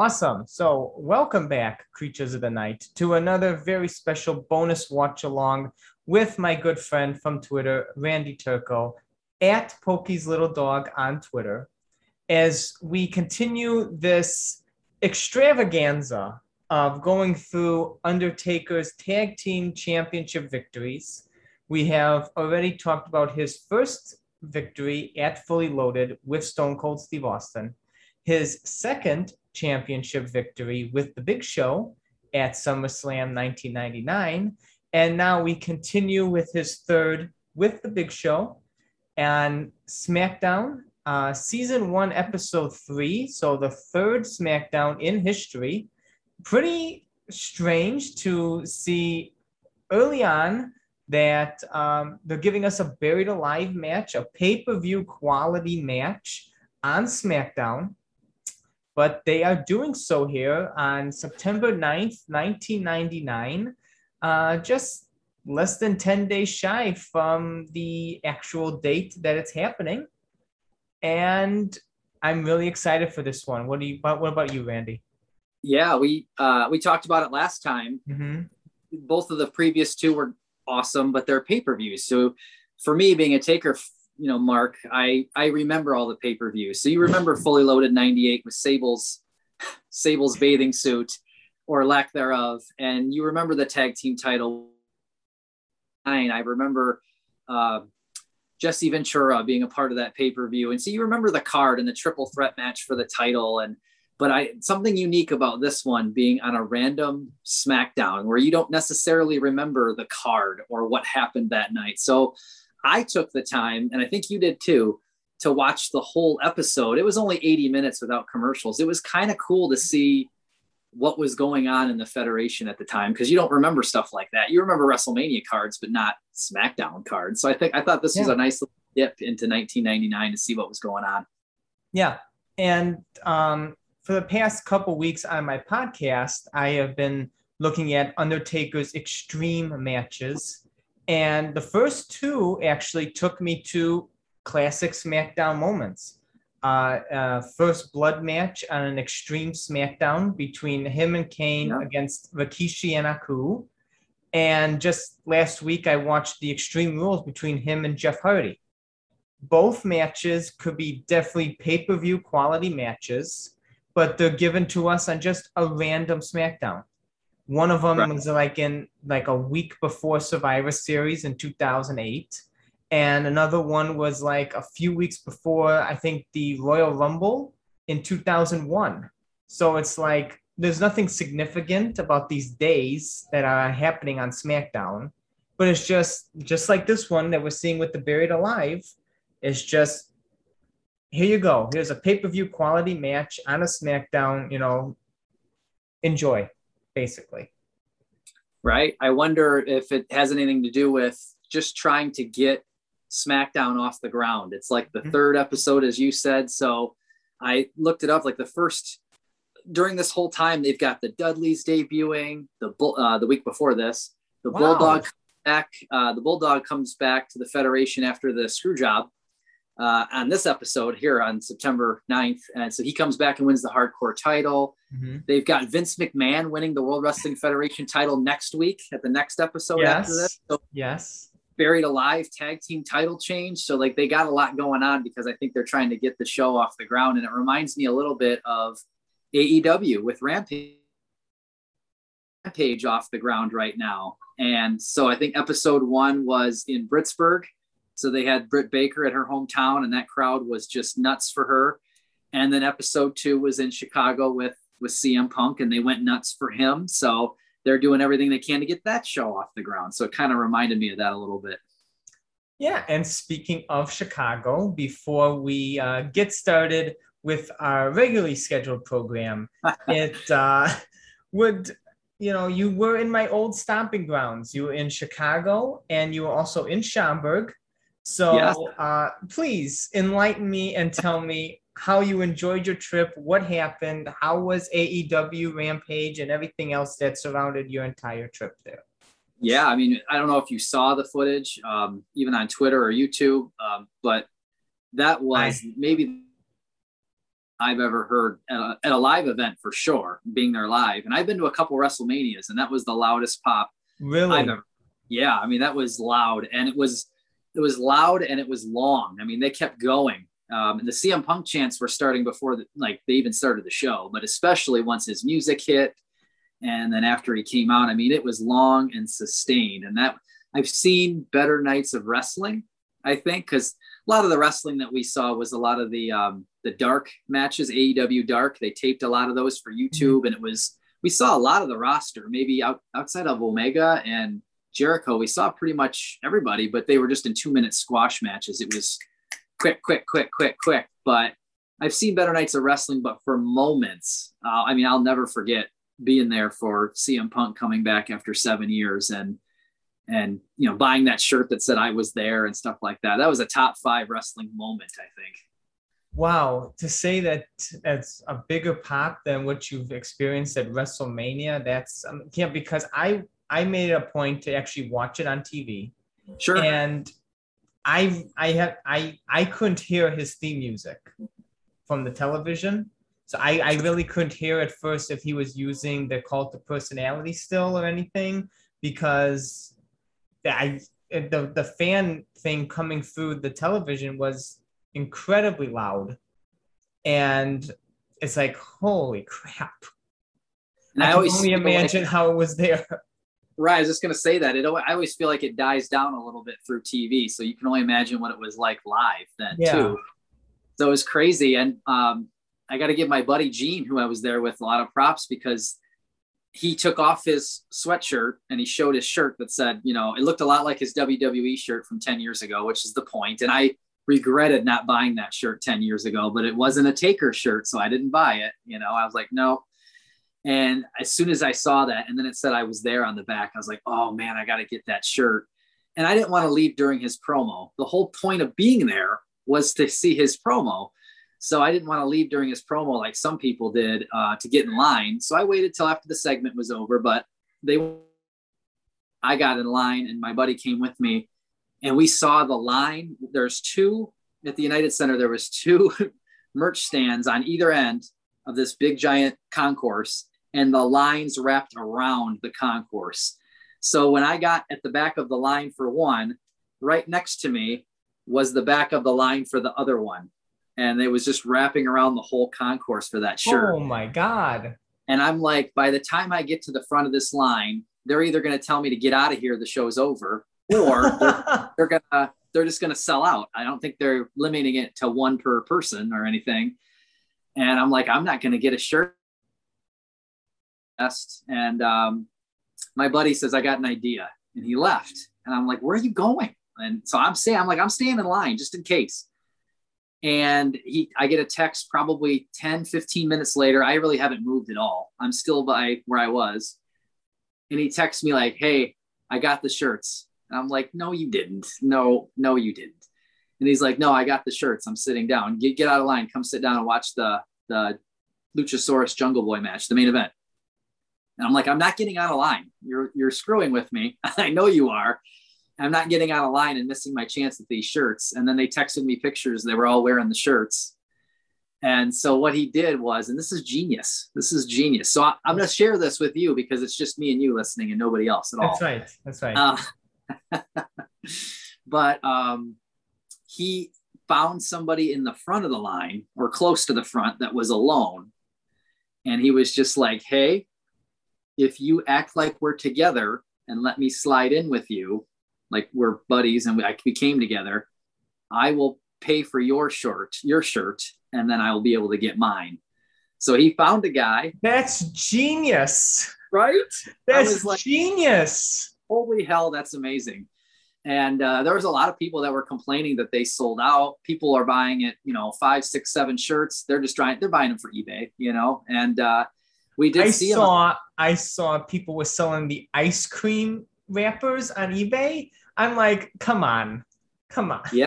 Awesome. So, welcome back, Creatures of the Night, to another very special bonus watch along with my good friend from Twitter, Randy Turco, at Pokey's Little Dog on Twitter, as we continue this extravaganza of going through Undertaker's tag team championship victories. We have already talked about his first victory at Fully Loaded with Stone Cold Steve Austin, his second championship victory with The Big Show at SummerSlam 1999, and now we continue with his third with The Big Show and SmackDown, uh, season one, episode three. So the third SmackDown in history. Pretty strange to see early on that um, they're giving us a buried alive match, a pay per view quality match on SmackDown. But they are doing so here on September 9th, 1999, uh, just less than 10 days shy from the actual date that it's happening. And I'm really excited for this one. What do you, what about you, Randy? Yeah, we uh, we talked about it last time. Mm-hmm. Both of the previous two were awesome, but they're pay per views. So for me, being a taker, you know, Mark, I I remember all the pay per views. So you remember Fully Loaded '98 with Sable's Sable's bathing suit or lack thereof, and you remember the tag team title. I remember uh, Jesse Ventura being a part of that pay per view, and so you remember the card and the triple threat match for the title, and but I something unique about this one being on a random SmackDown where you don't necessarily remember the card or what happened that night. So I took the time, and I think you did too, to watch the whole episode. It was only 80 minutes without commercials. It was kind of cool to see what was going on in the Federation at the time because you don't remember stuff like that. You remember WrestleMania cards, but not SmackDown cards. So I think I thought this yeah. was a nice dip into 1999 to see what was going on. Yeah, and um, for the past couple weeks on my podcast, I have been looking at Undertaker's extreme matches. And the first two actually took me to classic SmackDown moments. Uh, uh, first blood match on an extreme SmackDown between him and Kane yeah. against Rikishi and Haku. And just last week, I watched the Extreme Rules between him and Jeff Hardy. Both matches could be definitely pay per view quality matches but they're given to us on just a random SmackDown. One of them right. was like in like a week before Survivor Series in 2008, and another one was like a few weeks before I think the Royal Rumble in 2001. So it's like there's nothing significant about these days that are happening on SmackDown, but it's just just like this one that we're seeing with the Buried Alive. It's just here you go. Here's a pay per view quality match on a SmackDown. You know, enjoy, basically. Right. I wonder if it has anything to do with just trying to get SmackDown off the ground. It's like the mm-hmm. third episode, as you said. So I looked it up. Like the first during this whole time, they've got the Dudleys debuting. The uh, the week before this, the wow. Bulldog back. Uh, the Bulldog comes back to the Federation after the screw job uh, on this episode here on September 9th. And so he comes back and wins the hardcore title. Mm-hmm. They've got Vince McMahon winning the World Wrestling Federation title next week at the next episode yes. after this. So yes. Buried Alive tag team title change. So like they got a lot going on because I think they're trying to get the show off the ground. And it reminds me a little bit of AEW with Rampage. Rampage off the ground right now. And so I think episode one was in Britsburg so they had Britt Baker at her hometown, and that crowd was just nuts for her. And then episode two was in Chicago with with CM Punk, and they went nuts for him. So they're doing everything they can to get that show off the ground. So it kind of reminded me of that a little bit. Yeah, and speaking of Chicago, before we uh, get started with our regularly scheduled program, it uh, would you know you were in my old stomping grounds. You were in Chicago, and you were also in Schaumburg. So yeah. uh, please enlighten me and tell me how you enjoyed your trip, what happened, how was AEW Rampage, and everything else that surrounded your entire trip there. Yeah, I mean, I don't know if you saw the footage, um, even on Twitter or YouTube, um, but that was I, maybe I've ever heard at a, at a live event for sure, being there live. And I've been to a couple WrestleManias, and that was the loudest pop Really? I've ever. Yeah, I mean that was loud, and it was it was loud and it was long. I mean they kept going. Um, and the CM Punk chants were starting before the, like they even started the show, but especially once his music hit, and then after he came out, I mean it was long and sustained. And that I've seen better nights of wrestling, I think, because a lot of the wrestling that we saw was a lot of the um, the dark matches, AEW Dark. They taped a lot of those for YouTube, and it was we saw a lot of the roster. Maybe out, outside of Omega and Jericho, we saw pretty much everybody, but they were just in two minute squash matches. It was quick, quick, quick, quick, quick. But I've seen better nights of wrestling, but for moments, uh, I mean, I'll never forget being there for CM Punk coming back after seven years and and you know buying that shirt that said I was there and stuff like that. That was a top five wrestling moment, I think. Wow, to say that that's a bigger pop than what you've experienced at WrestleMania, that's um, yeah. Because I I made it a point to actually watch it on TV, Sure. and I I had I I couldn't hear his theme music from the television, so I I really couldn't hear at first if he was using the cult of personality still or anything because the, I the the fan thing coming through the television was incredibly loud, and it's like holy crap! and I, I, can always only feel like- imagine how it was there. Right, I was just gonna say that. It. I always feel like it dies down a little bit through TV, so you can only imagine what it was like live then Yeah. too. So it was crazy, and um, I got to give my buddy Gene, who I was there with, a lot of props because he took off his sweatshirt and he showed his shirt that said, you know, it looked a lot like his WWE shirt from ten years ago, which is the point. And I regretted not buying that shirt ten years ago, but it wasn't a Taker shirt, so I didn't buy it. You know, I was like, no. And as soon as I saw that, and then it said I was there on the back, I was like, oh man, I got to get that shirt. And I didn't want to leave during his promo. The whole point of being there was to see his promo. So I didn't want to leave during his promo like some people did uh, to get in line. So I waited till after the segment was over, but they, I got in line and my buddy came with me and we saw the line. There's two at the United Center. There was two merch stands on either end of this big giant concourse and the lines wrapped around the concourse. So when I got at the back of the line for one, right next to me was the back of the line for the other one. And it was just wrapping around the whole concourse for that shirt. Oh my god! And I'm like, by the time I get to the front of this line, they're either going to tell me to get out of here, the show's over, or they're, they're gonna they're just gonna sell out. I don't think they're limiting it to one per person or anything. And I'm like, I'm not gonna get a shirt. And um, my buddy says, I got an idea, and he left. And I'm like, where are you going? And so I'm saying, I'm like, I'm staying in line just in case. And he, I get a text probably 10, 15 minutes later. I really haven't moved at all. I'm still by where I was. And he texts me like, Hey, I got the shirts. And I'm like, no, you didn't. No, no, you didn't. And he's like, no, I got the shirts. I'm sitting down. Get, get out of line. Come sit down and watch the, the Luchasaurus Jungle Boy match, the main event. And I'm like, I'm not getting out of line. You're, you're screwing with me. I know you are. I'm not getting out of line and missing my chance at these shirts. And then they texted me pictures. They were all wearing the shirts. And so what he did was, and this is genius. This is genius. So I, I'm going to share this with you because it's just me and you listening and nobody else at all. That's right. That's right. Uh, but um, he found somebody in the front of the line or close to the front that was alone. And he was just like, hey, if you act like we're together and let me slide in with you, like we're buddies and we, like we came together, I will pay for your shirt, your shirt, and then I will be able to get mine. So he found a guy, That's genius. right? That's like- genius. holy hell that's amazing and uh, there was a lot of people that were complaining that they sold out people are buying it you know five six seven shirts they're just trying they're buying them for ebay you know and uh, we did I see saw I saw people were selling the ice cream wrappers on eBay. I'm like, come on, come on. Yeah.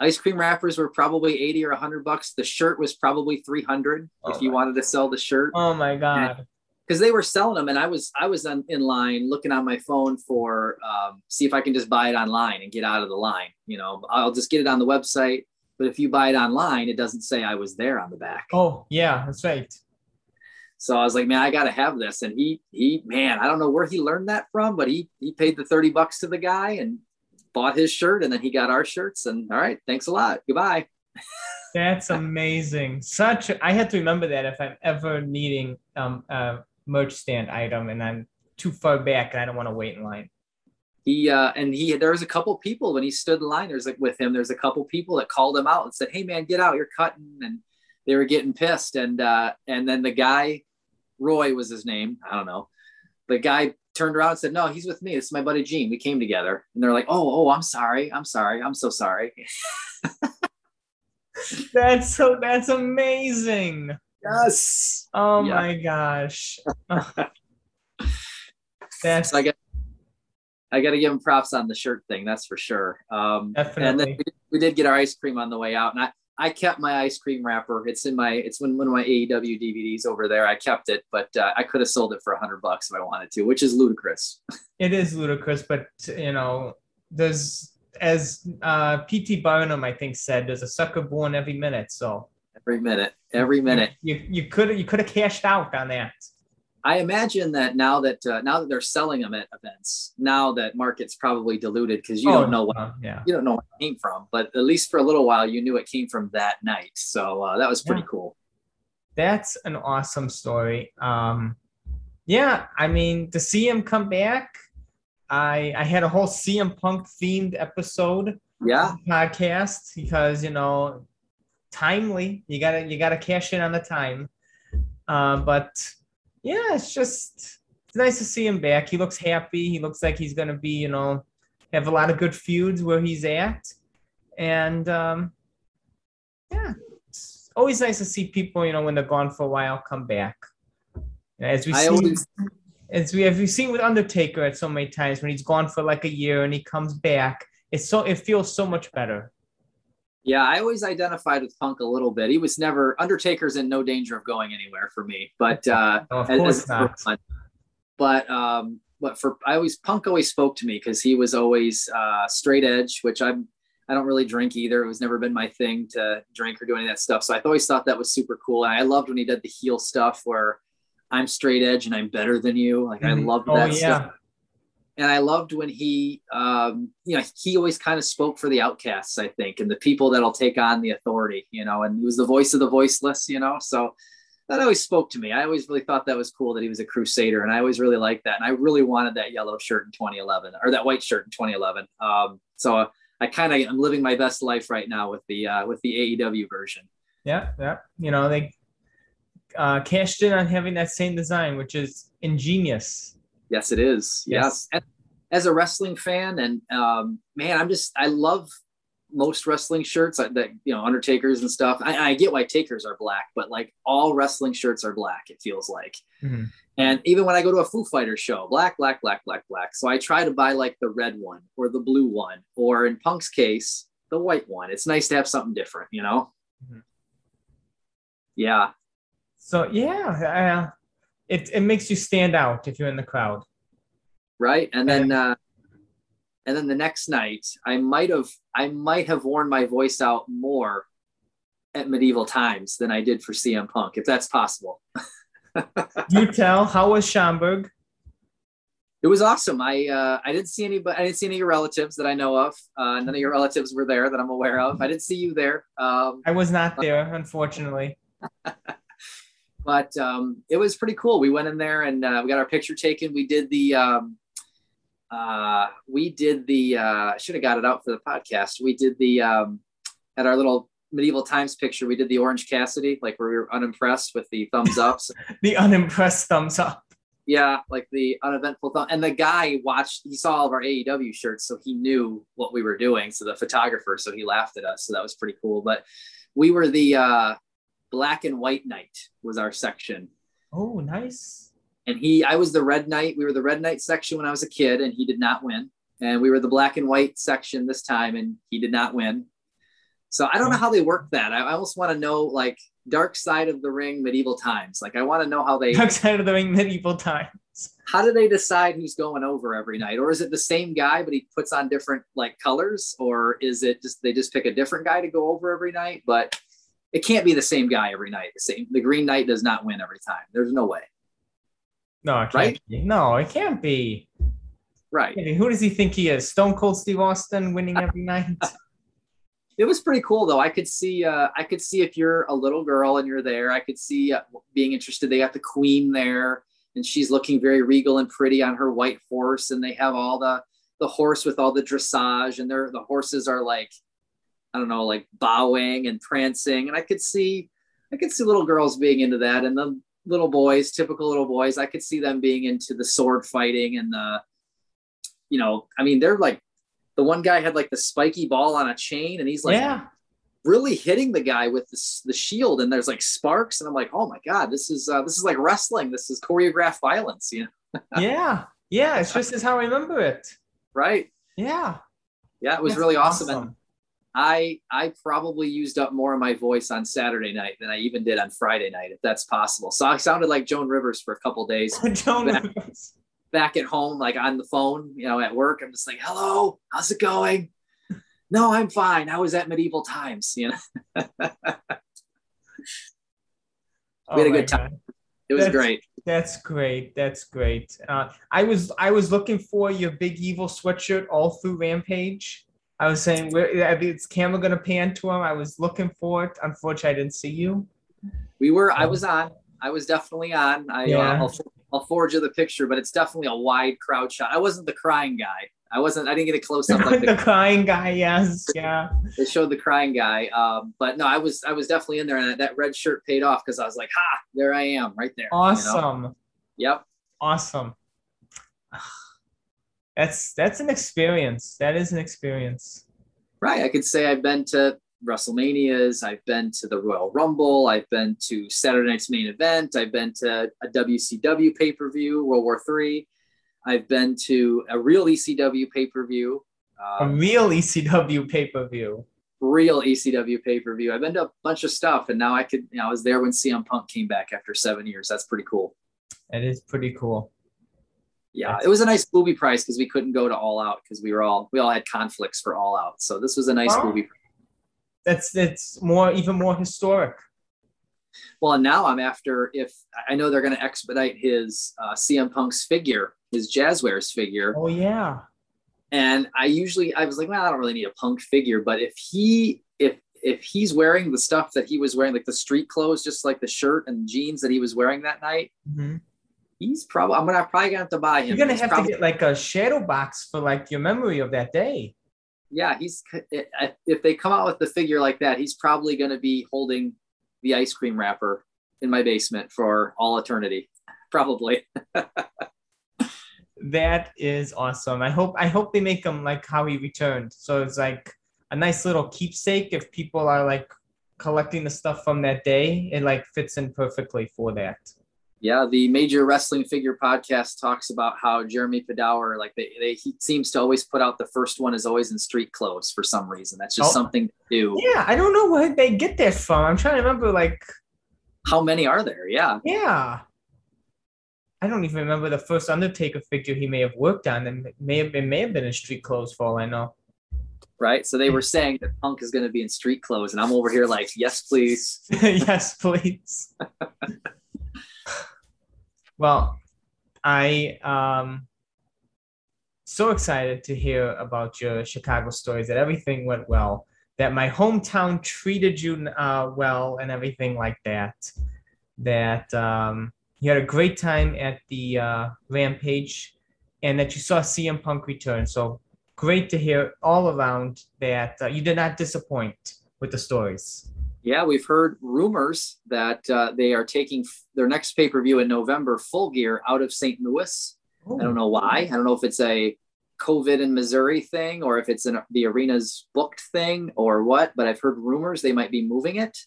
Ice cream wrappers were probably 80 or 100 bucks the shirt was probably 300 Oh if you wanted to sell the shirt Oh my god. because they were selling them and i was i was on, in line looking on my phone for um, see if i can just buy it online and get out of the line you know i'll just get it on the website but if you buy it online, it doesn't say I was there on the back. Oh yeah, that's right. So I was like, man, I gotta have this. And he he man, I don't know where he learned that from, but he he paid the 30 bucks to the guy and bought his shirt and then he got our shirts. And all right, thanks a lot. Goodbye. That's amazing. Such I had to remember that if I'm ever needing um a merch stand item and I'm too far back and I don't want to wait in line. He uh and he there was a couple people when he stood in line, there's like with him, there's a couple people that called him out and said, Hey man, get out, you're cutting. And they were getting pissed. And uh and then the guy, Roy was his name, I don't know. The guy turned around and said, No, he's with me. This is my buddy Gene. We came together. And they're like, Oh, oh, I'm sorry. I'm sorry. I'm so sorry. That's so that's amazing. Yes. Oh Yeah. my gosh. That's So I got I got to give him props on the shirt thing. That's for sure. Um, and then we did, we did get our ice cream on the way out, and I I kept my ice cream wrapper. It's in my it's one one of my AEW DVDs over there. I kept it, but uh, I could have sold it for a hundred bucks if I wanted to, which is ludicrous. it is ludicrous, but you know, there's as uh PT Barnum I think said, there's a sucker born every minute. So Every minute, every minute. you you could you could have cashed out on that. I imagine that now that uh, now that they're selling them at events, now that market's probably diluted because you don't know what uh, yeah. you don't know where it came from. But at least for a little while, you knew it came from that night. So uh, that was pretty Yeah. cool. That's an awesome story. Um, yeah, I mean to see him come back, I I had a whole CM Punk themed episode Yeah, podcast because you know timely you gotta you gotta cash in on the time uh, but yeah it's just it's nice to see him back. He looks happy. He looks like he's gonna be you know have a lot of good feuds where he's at. And um, yeah it's always nice to see people you know when they're gone for a while come back. As we I see always as we have seen with Undertaker at so many times when he's gone for like a year and he comes back, it's so it feels so much better. Yeah, I always identified with Punk a little bit. He was never Undertaker's in no danger of going anywhere for me, but uh, of course as- not. But um, but for I always Punk always spoke to me because he was always uh, straight edge, which I'm I don't really drink either. It was never been my thing to drink or do any of that stuff. So I always thought that was super cool, and I loved when he did the heel stuff where I'm straight edge and I'm better than you. Like I Mhm. loved Oh that yeah, stuff and I loved when he, um, you know, he always kind of spoke for the outcasts, I think, and the people that'll take on the authority, you know, and he was the voice of the voiceless, you know, so that always spoke to me. I always really thought that was cool that he was a crusader, and I always really liked that, and I really wanted that yellow shirt in 2011 or that white shirt in 2011. Um, so I kind of I'm living my best life right now with the uh, with the AEW version. yeah, yeah. You know they uh, cashed in on having that same design, which is ingenious. Yes, it is. Yes. Yes. As a wrestling fan, and um, man, I'm just I love most wrestling shirts that you know Undertakers and stuff. I, I get why Takers are black, but like all wrestling shirts are black. It feels like. Mhm. And even when I go to a Foo Fighter show, black, black, black, black, black. So I try to buy like the red one or the blue one, or in Punk's case, the white one. It's nice to have something different, you know. Mhm. Yeah, So yeah, uh, it it makes you stand out if you're in the crowd. right and then uh and then the next night i might have i might have worn my voice out more at medieval times than i did for cm punk if that's possible You tell. How was Schaumburg? it was awesome i uh i didn't see any i didn't see any of your relatives that i know of uh none of your relatives were there that i'm aware of i didn't see you there um I was not there, unfortunately. but um, it was pretty cool. We went in there and uh, we got our picture taken. We did the um, uh, we did the uh, should have got it out for the podcast. We did the um, at our little medieval times picture. We did the Orange Cassidy, like where we were unimpressed with the thumbs ups. The unimpressed thumbs up. yeah, like the uneventful thumb. And the guy watched. He saw all of our AEW shirts, so he knew what we were doing. So the photographer, so he laughed at us. So that was pretty cool. But we were the uh, black and white night was our section. Oh, nice. and he i was the red knight we were the red knight section when i was a kid and he did not win and we were the black and white section this time and he did not win so i don't know how they work that i, I almost want to know like dark side of the ring medieval times like i want to know how they Dark side of the ring, medieval times. How do they decide who's going over every night? Or is it the same guy, but he puts on different like colors? Or is it just they just pick a different guy to go over every night? But it can't be the same guy every night. The same the Green Knight does not win every time. There's no way. No, it can't Right? be. No, it can't be. Right. I mean, who does he think he is? Stone Cold Steve Austin winning every night? It was pretty cool though. I could see uh I could see if you're a little girl and you're there, I could see uh, being interested. They got the queen there and she's looking very regal and pretty on her white horse and they have all the the horse with all the dressage and they're the horses are like I don't know, like bowing and prancing and I could see I could see little girls being into that and the little boys, typical little boys, I could see them being into the sword fighting and the you know, I mean, they're like the one guy had like the spiky ball on a chain and he's like yeah. really hitting the guy with the, the shield and there's like sparks and i'm like oh my god this is uh, this is like wrestling this is choreographed violence you know Yeah. Yeah. It's just as how I remember it. right Yeah. yeah it was That's really awesome. and i i probably used up more of my voice on saturday night than i even did on friday night if that's possible so i sounded like joan rivers for a couple days Joan Back- Rivers. back at home like on the phone you know at work i'm just like hello how's it going no i'm fine i was at medieval times you know We had a Oh good time. God. it was That's- great That's great. That's great. Uh, I was I was looking for your big evil sweatshirt all through Rampage. I was saying, where is camera gonna pan to him? I was looking for it. Unfortunately, I didn't see you. We were. I was on. I was definitely on. I, Yeah. uh, I'll, forward you the picture, but it's definitely a wide crowd shot. I wasn't the crying guy. I wasn't. I didn't get a close up like the the, crying guy. Yes. Yeah. they showed the crying guy. Um, but no, I was. I was definitely in there, and that, red shirt paid off because I was like, "Ha! There I am, right there." you know? Awesome. Yep. Awesome. That's that's an experience. That is an experience. Right. I could say I've been to WrestleManias. I've been to the Royal Rumble. I've been to Saturday Night's Main Event. I've been to a WCW pay per view, World War Three. I've been to a real ECW pay per view. A um, real ECW pay per view. real ECW pay per view. I've been to a bunch of stuff, and now I could. You know, I was there when CM Punk came back after seven years. That's pretty cool. That is pretty cool. Yeah, That's- it was a nice booby price because we couldn't go to All Out because we were all we all had conflicts for All Out. So this was a nice Wow. booby. That's that's more even more historic. Well, and now I'm after if I know they're going to expedite his uh, CM Punk's figure, his Jazwares figure, Oh yeah. and I usually I was like, well, I don't really need a Punk figure, but if he if if he's wearing the stuff that he was wearing, like the street clothes, just like the shirt and jeans that he was wearing that night, Mhm. He's probably I'm gonna probably gonna have to buy him. You're gonna He's have probably- to get like a shadow box for like your memory of that day. yeah, he's eh, eh, if they come out with the figure like that, he's probably to be holding the ice cream wrapper in my basement for all eternity, probably. That is awesome. I hope I hope they make them like how he returned. So it's like a nice little keepsake if people are like collecting the stuff from that day. It like fits in perfectly for that. Yeah, the Major Wrestling Figure podcast talks about how Jeremy Padawer, like they, they he seems to always put out the first one is always in street clothes for some reason. That's just Oh. something to do. Yeah, I don't know where they get that from. I'm trying to remember like How many are there? Yeah, yeah. I don't even remember the first Undertaker figure he may have worked on. And it may have it may have been in street clothes for all I know. right. So they were saying that Punk is going to be in street clothes, and I'm over here like, yes, please. yes, please. well, I um so excited to hear about your Chicago stories that everything went well, that my hometown treated you uh, well, and everything like that. That um, you had a great time at the uh, Rampage, and that you saw CM Punk return. So great to hear all around that uh, you did not disappoint with the stories. Yeah, we've heard rumors that uh, they are taking f- their next pay per view in November, Full Gear, out of St. Louis. I don't know why. I don't know if it's a COVID in Missouri thing or if it's an, the arena's booked thing or what, but I've heard rumors they might be moving it.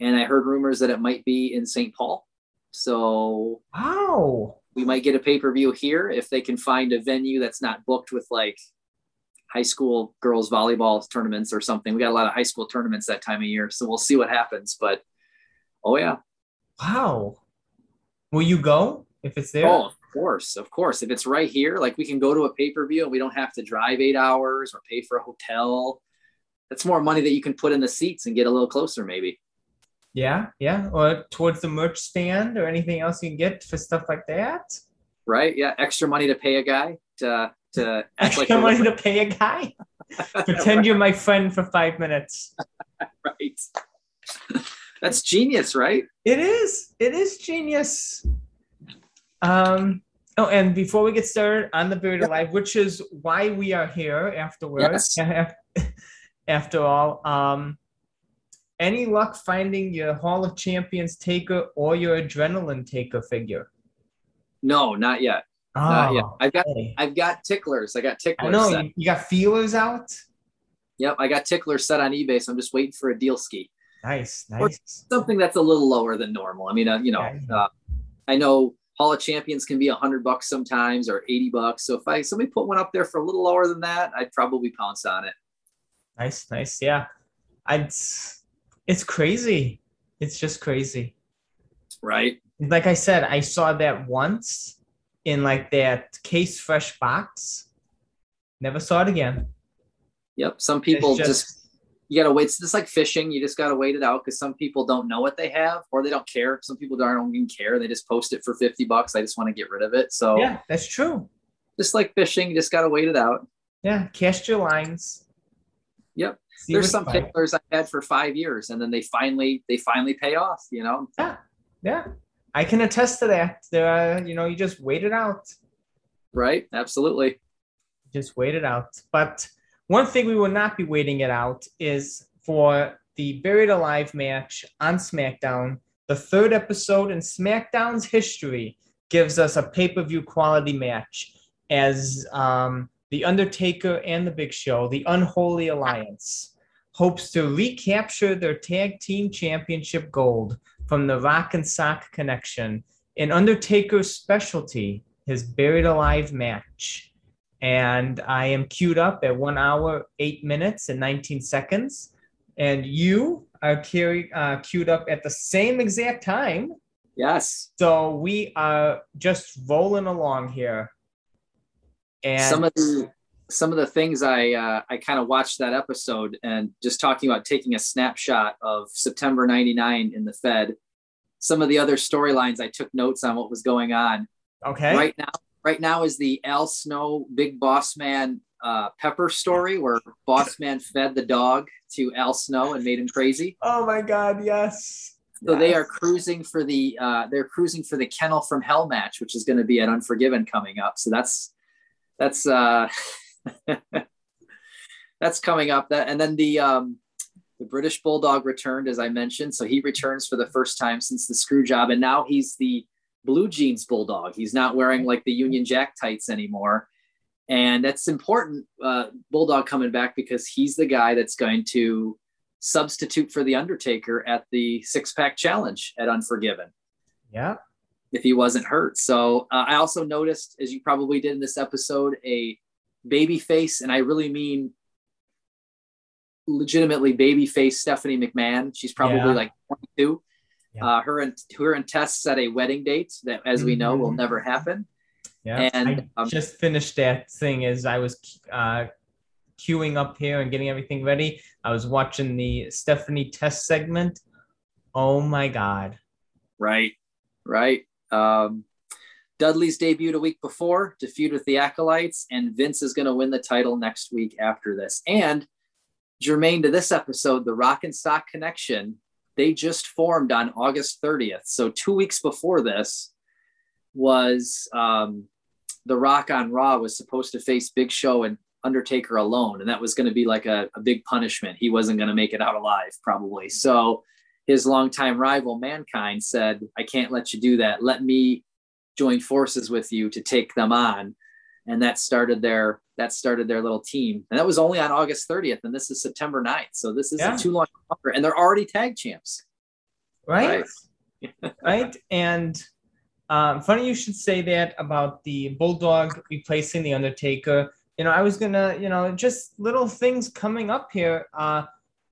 And I heard rumors that it might be in St. Paul. So Wow. we might get a pay per view here if they can find a venue that's not booked with like high school girls volleyball tournaments or something. We got a lot of high school tournaments that time of year. So we'll see what happens. But oh, yeah. Wow. Will you go if it's there? Oh, of course, of course. If it's right here, like we can go to a pay per view and we don't have to drive eight hours or pay for a hotel. That's more money that you can put in the seats and get a little closer, maybe. Yeah, yeah. Or towards the merch stand or anything else you can get for stuff like that. Right. Yeah. Extra money to pay a guy to to extra like money to pay a guy. Pretend right. you're my friend for five minutes. right. That's genius, right? It is. It is genius. Um, oh, and before we get started on the Buried Alive, which is why we are here afterwards, yes. after all, um, any luck finding your Hall of Champions taker or your Adrenaline taker figure? No, not yet. Oh, not yet. I've got hey. I've got ticklers. I got ticklers. I know you, you got feelers out. Yep, I got ticklers set on eBay, so I'm just waiting for a deal ski. Nice, nice. Or something that's a little lower than normal. I mean, uh, you know, uh, I know Hall of Champions can be a hundred bucks sometimes or eighty bucks. So if I somebody put one up there for a little lower than that, I'd probably pounce on it. Nice, nice. Yeah, I'd. It's crazy. It's just crazy. Right. Like I said, I saw that once in like that case fresh box. Never saw it again. Yep. Some people just, just you gotta wait. It's just like fishing. You just gotta wait it out because some people don't know what they have or they don't care. Some people don't even care. They just post it for 50 bucks. I just want to get rid of it. So yeah, that's true. Just like fishing, you just gotta wait it out. Yeah, cast your lines. Yep. See There's some picklers I had for five years and then they finally they finally pay off, you know? Yeah. Yeah. I can attest to that. There you know, you just wait it out. Right. Absolutely. Just wait it out. But one thing we will not be waiting it out is for the Buried Alive match on SmackDown. The third episode in SmackDown's history gives us a pay per view quality match as um, The Undertaker and The Big Show, the Unholy Alliance, hopes to recapture their tag team championship gold from the Rock and Sock connection in Undertaker's specialty, his Buried Alive match and I am queued up at one hour, eight minutes, and 19 seconds. And you are carry, uh, queued up at the same exact time. Yes. So we are just rolling along here. And some of the some of the things I uh, I kind of watched that episode and just talking about taking a snapshot of September '99 in the Fed. Some of the other storylines I took notes on what was going on. Okay. Right now, right now is the Al Snow Big Boss Man uh, Pepper story, where Boss Man fed the dog to Al Snow and made him crazy. Oh my God! Yes. So yes. they are cruising for the uh, they're cruising for the Kennel from Hell match, which is going to be at Unforgiven coming up. So that's that's uh, that's coming up. That and then the um, the British Bulldog returned, as I mentioned. So he returns for the first time since the screw job, and now he's the blue jeans bulldog. He's not wearing like the Union Jack tights anymore. And that's important, uh, Bulldog coming back because he's the guy that's going to substitute for The Undertaker at the six pack challenge at Unforgiven. Yeah. If he wasn't hurt. So uh, I also noticed, as you probably did in this episode, a baby face, and I really mean legitimately baby face Stephanie McMahon. She's probably yeah. like 22. Yeah. Uh, her and her and Test set a wedding date that, as we know, will mm-hmm. never happen. Yeah, and I um, just finished that thing as I was uh, queuing up here and getting everything ready. I was watching the Stephanie Test segment. Oh my god! Right, right. Um, Dudley's debuted a week before to feud with the Acolytes, and Vince is going to win the title next week after this. And germane to this episode, the Rock and Sock Connection they just formed on August 30th. So two weeks before this was um, The Rock on Raw was supposed to face Big Show and Undertaker alone, and that was going to be like a, a big punishment. He wasn't going to make it out alive, probably. So his longtime rival, Mankind, said, I can't let you do that. Let me join forces with you to take them on. And that started their that started their little team. And that was only on August 30th. And this is September 9th. So this isn't yeah. too long longer. And they're already tag champs. Right. Right. right? And um, funny you should say that about the Bulldog replacing the Undertaker. You know, I was gonna, you know, just little things coming up here. Uh,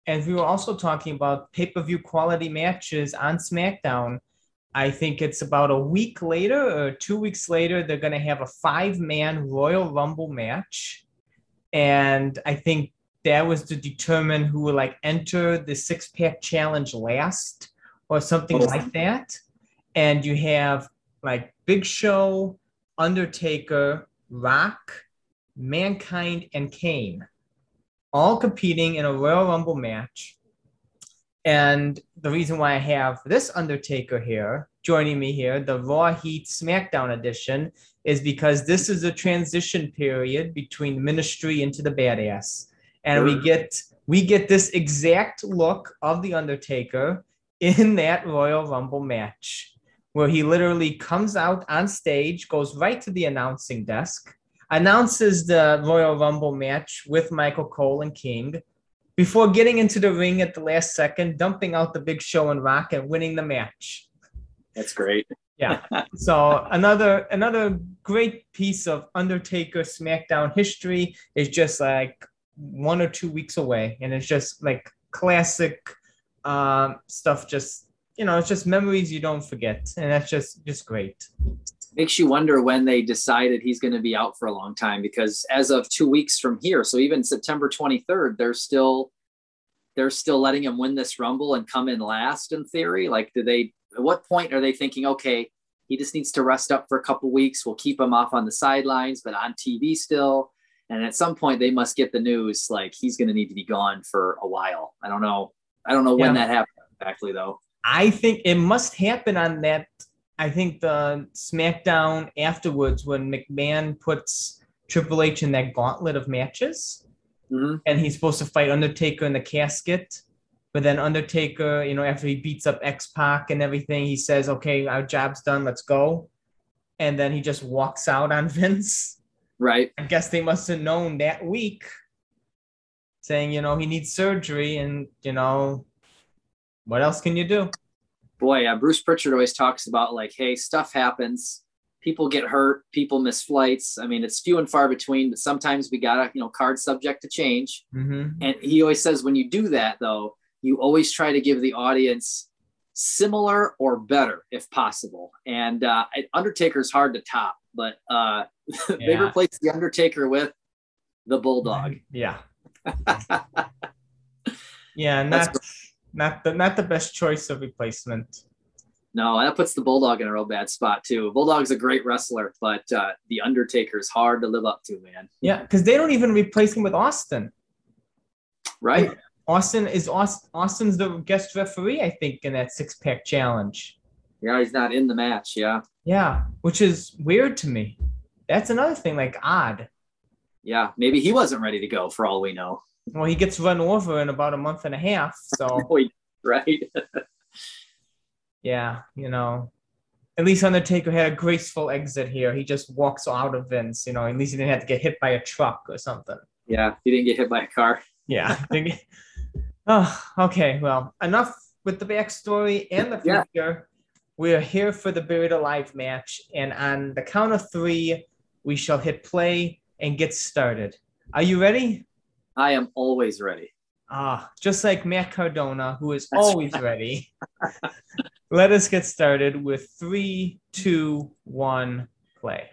and we were also talking about pay-per-view quality matches on SmackDown. I think it's about a week later or two weeks later, they're going to have a five man Royal Rumble match. And I think that was to determine who will like enter the six pack challenge last or something oh. like that. And you have like Big Show, Undertaker, Rock, Mankind, and Kane all competing in a Royal Rumble match. And the reason why I have this Undertaker here joining me here, the Raw Heat SmackDown edition, is because this is a transition period between the ministry into the badass. And we get we get this exact look of the Undertaker in that Royal Rumble match, where he literally comes out on stage, goes right to the announcing desk, announces the Royal Rumble match with Michael Cole and King before getting into the ring at the last second, dumping out the big show and rock and winning the match. That's great. yeah. So another another great piece of Undertaker SmackDown history is just like one or two weeks away, and it's just like classic um, stuff. Just you know, it's just memories you don't forget, and that's just just great makes you wonder when they decided he's going to be out for a long time because as of two weeks from here so even september 23rd they're still they're still letting him win this rumble and come in last in theory? Like do they at what point are they thinking okay he just needs to rest up for a couple weeks we'll keep him off on the sidelines but on tv still? And at some point they must get the news like he's going to need to be gone for a while. I don't know i don't know when that happened exactly though. I think it must happen on that I think the SmackDown afterwards when McMahon puts Triple H in that gauntlet of matches, mm-hmm. and he's supposed to fight Undertaker in the casket. But then Undertaker, you know, after he beats up X Pac and everything, he says, "Okay, our job's done. Let's go." And then he just walks out on Vince. Right. I guess they must have known that week, saying, you know, he needs surgery, and you know, what else can you do? Boy, uh, Bruce Prichard always talks about like, hey, stuff happens. People get hurt. People miss flights. I mean, it's few and far between, but sometimes we gotta, you know, card subject to change. Mm-hmm. And he always says when you do that, though, you always try to give the audience similar or better if possible. And uh, Undertaker's hard to top, but uh, yeah. they replaced the Undertaker with the Bulldog. Yeah. yeah, and that's, that's not the not the best choice of replacement. No, that puts the Bulldog in a real bad spot too. Bulldog's a great wrestler, but uh, the Undertaker is hard to live up to, man. Yeah, because they don't even replace him with Austin. Right. Austin is Austin, Austin's the guest referee, I think, in that six pack challenge. Yeah, he's not in the match. Yeah. Yeah, which is weird to me. That's another thing, like odd. Yeah, maybe he wasn't ready to go for all we know. Well, he gets run over in about a month and a half. So oh, right. yeah, you know. At least Undertaker had a graceful exit here. He just walks out of Vince, you know. At least he didn't have to get hit by a truck or something. Yeah, he didn't get hit by a car. Yeah. oh, okay. Well, enough with the backstory and the future. Yeah. We're here for the Buried Alive match, and on the count of three, we shall hit play and get started. Are you ready? I am always ready. Ah, just like Matt Cardona, who is That's always right. ready. Let us get started with three, two, one, play.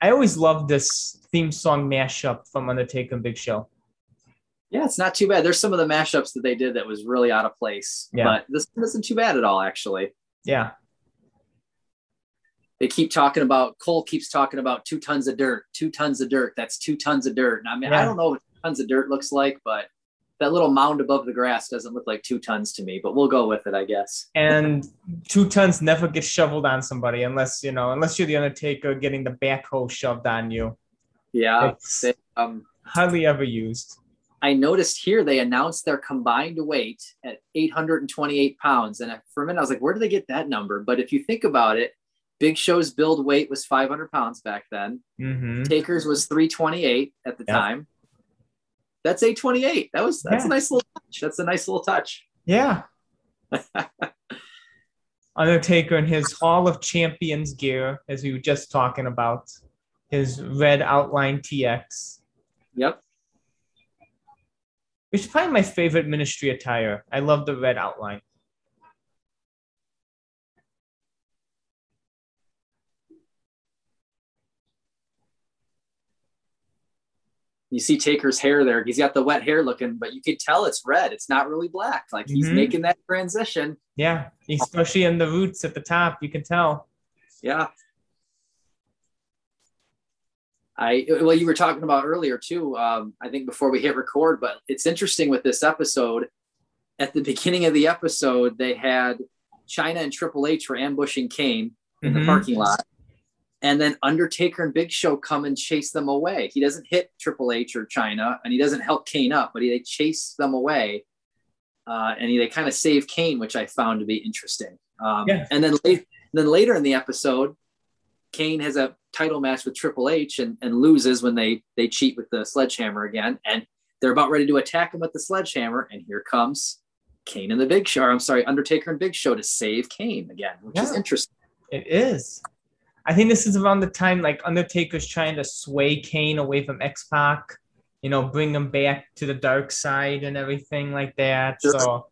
I always love this theme song mashup from Undertaker and Big Show. Yeah, it's not too bad. There's some of the mashups that they did that was really out of place. Yeah. But this isn't too bad at all, actually. Yeah they keep talking about Cole keeps talking about two tons of dirt, two tons of dirt. That's two tons of dirt. And I mean, yeah. I don't know what tons of dirt looks like, but that little mound above the grass doesn't look like two tons to me, but we'll go with it, I guess. And two tons never get shoveled on somebody unless, you know, unless you're the Undertaker getting the backhoe shoved on you. Yeah. They, um, hardly ever used. I noticed here they announced their combined weight at 828 pounds. And for a minute, I was like, where do they get that number? But if you think about it, Big Show's build weight was 500 pounds back then. Mm-hmm. Taker's was 328 at the time. That's 828. That was that's yeah. a nice little touch. That's a nice little touch. Yeah. Undertaker in his Hall of Champions gear, as we were just talking about, his red outline TX. Yep. which is probably my favorite ministry attire. I love the red outline. You see Taker's hair there. He's got the wet hair looking, but you can tell it's red. It's not really black. Like he's Mhm. making that transition. Yeah, especially in the roots at the top, you can tell. Yeah. I well, you were talking about earlier too. Um, I think before we hit record, but it's interesting with this episode. At the beginning of the episode, they had Chyna and Triple H were ambushing Kane in Mhm. the parking lot, and then Undertaker and Big Show come and chase them away. He doesn't hit Triple H or Chyna, and he doesn't help Kane up, but he, they chase them away, uh, and he, they kind of save Kane, which I found to be interesting. Um, Yeah. And then late, then later in the episode, Kane has a title match with Triple H and, and loses when they they cheat with the sledgehammer again, and they're about ready to attack him with the sledgehammer, and here comes Kane and the Big Show. I'm sorry, Undertaker and Big Show to save Kane again, which is interesting. It is. I think this is around the time like Undertaker's trying to sway Kane away from X Pac, you know, bring him back to the dark side and everything like that. Sure. So,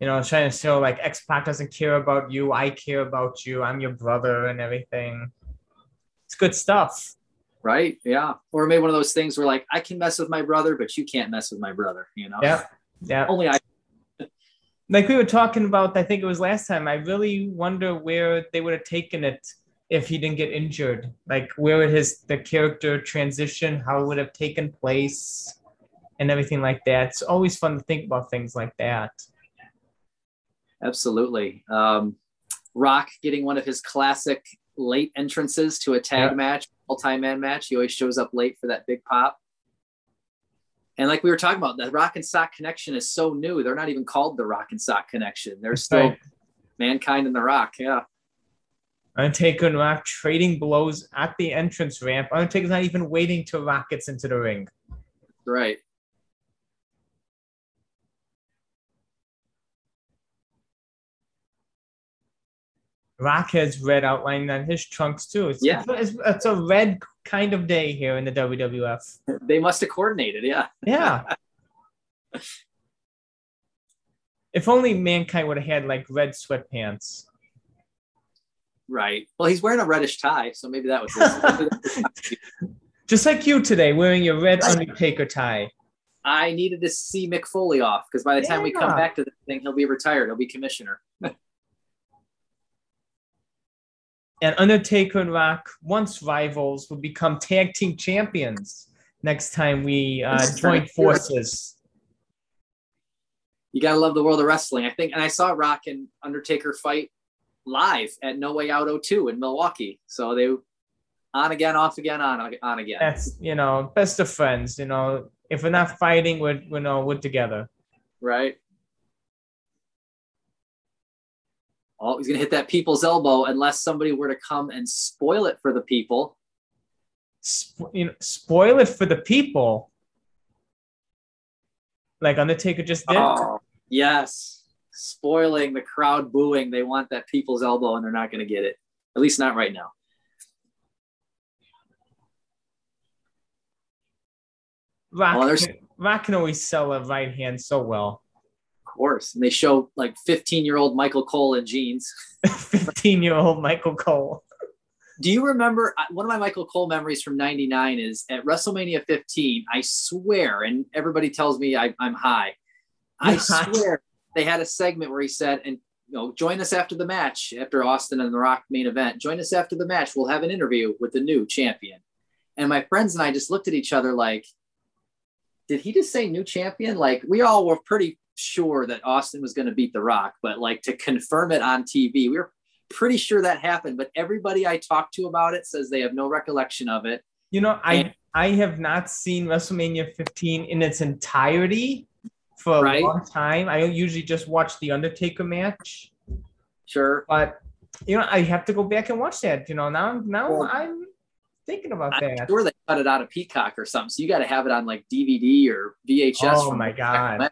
you know, trying to show like X Pac doesn't care about you. I care about you. I'm your brother and everything. It's good stuff. Right? Yeah. Or maybe one of those things where like I can mess with my brother, but you can't mess with my brother. You know? Yeah. Yeah. Only I. like we were talking about, I think it was last time. I really wonder where they would have taken it if he didn't get injured. Like where would his the character transition, how it would have taken place, and everything like that. It's always fun to think about things like that. Absolutely. Um, Rock getting one of his classic late entrances to a tag Yeah. match, multi man match. He always shows up late for that big pop. And like we were talking about, the Rock and Sock connection is so new. They're not even called the Rock and Sock connection. They're still Right. mankind and the Rock. Yeah. Undertaker and Rock trading blows at the entrance ramp. Undertaker's not even waiting till Rock gets into the ring. Right. Rock has red outlining on his trunks too. It's, Yeah. it's, it's a red kind of day here in the WWF. They must have coordinated. Yeah. Yeah. if only mankind would have had like red sweatpants. Right. Well, he's wearing a reddish tie, so maybe that was. Just like you today, wearing your red Undertaker tie. I needed to see Mick Foley off because by the time we come back to the thing, he'll be retired. He'll be commissioner. And Undertaker and Rock, once rivals, will become tag team champions next time we uh, join forces. You gotta love the world of wrestling. I think, and I saw Rock and Undertaker fight live at No Way Out 02 in Milwaukee. So they on again, off again, on on again. That's you know, best of friends. You know, if we're not fighting, we're you know we're together. right. Oh, he's gonna hit that people's elbow unless somebody were to come and spoil it for the people. Sp- you know, spoil it for the people, like Undertaker just did. Oh, yes. Spoiling the crowd booing. They want that people's elbow and they're not going to get it. At least not right now. Rock, Well, can, Rock can always sell a right hand so well. Of course. And they show like 15 year old Michael Cole in jeans. 15 year old Michael Cole. Do you remember one of my Michael Cole memories from 99 is at WrestleMania 15? I swear, and everybody tells me I, I'm high. I swear they had a segment where he said, and you know, join us after the match, after Austin and The Rock main event. Join us after the match. We'll have an interview with the new champion. And my friends and I just looked at each other like, did he just say new champion? Like we all were pretty sure that Austin was going to beat The Rock, but like to confirm it on TV, we were pretty sure that happened. But everybody I talked to about it says they have no recollection of it. You know, I And- I have not seen WrestleMania 15 in its entirety for a Right. long time. I usually just watch the Undertaker match, Sure. but you know, I have to go back and watch that. You know, now now Well, I'm thinking about I'm that. sure they cut it out of Peacock or something. So you got to have it on like DVD or VHS. Oh my God.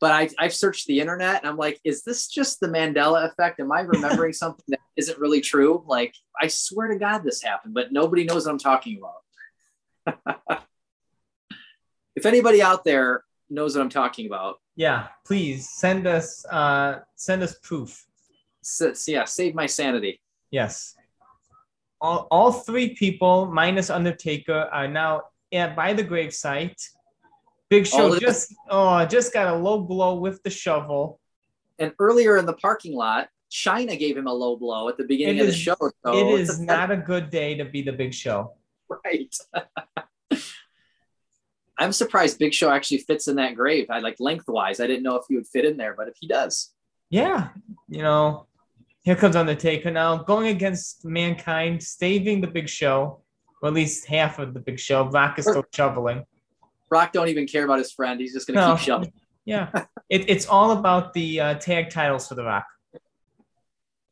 But I, I've searched the internet and I'm like, is this just the Mandela effect? Am I remembering something that isn't really true? Like, I swear to God this happened, but nobody knows what I'm talking about. if anybody out there knows what I'm talking about. Yeah, please send us uh send us proof. So, yeah, save my sanity. Yes. All, all three people minus Undertaker are now at by the gravesite. Big Show just oh just got a low blow with the shovel. And earlier in the parking lot, Chyna gave him a low blow at the beginning It of the show. So it it's a- not a good day to be the Big Show. right. I'm surprised Big Show actually fits in that grave. I like lengthwise. I didn't know if he would fit in there, but if he does, Yeah, you know, here comes Undertaker now going against Mankind, saving the Big Show, or at least half of the Big Show. Rock is still shoveling. Brock don't even care about his friend. He's just gonna No. keep shoving. Yeah, it, it's all about the uh, tag titles for the Rock.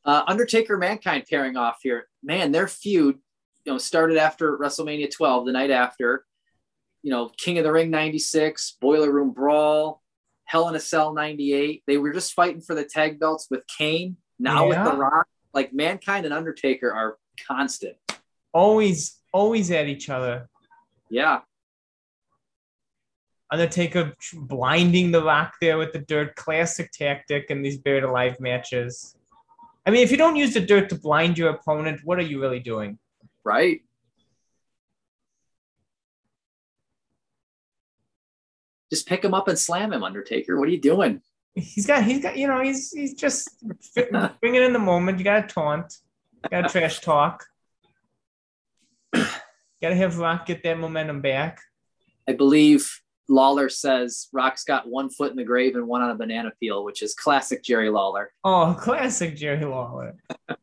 Uh, Undertaker Mankind pairing off here. Man, their feud, you know, started after WrestleMania 12, the night after. You know, King of the Ring 96, Boiler Room Brawl, Hell in a Cell 98. They were just fighting for the tag belts with Kane. Now Yeah. with The Rock, like Mankind and Undertaker are constant. Always, always at each other. Yeah. Undertaker blinding the Rock there with the dirt, classic tactic in these buried alive matches. I mean, if you don't use the dirt to blind your opponent, what are you really doing? Right. Just pick him up and slam him, Undertaker. What are you doing? He's got, he's got, you know, he's he's just bringing in the moment. You got to taunt, got to trash talk, got to have Rock get that momentum back. I believe Lawler says Rock's got one foot in the grave and one on a banana peel, which is classic Jerry Lawler. Oh, classic Jerry Lawler.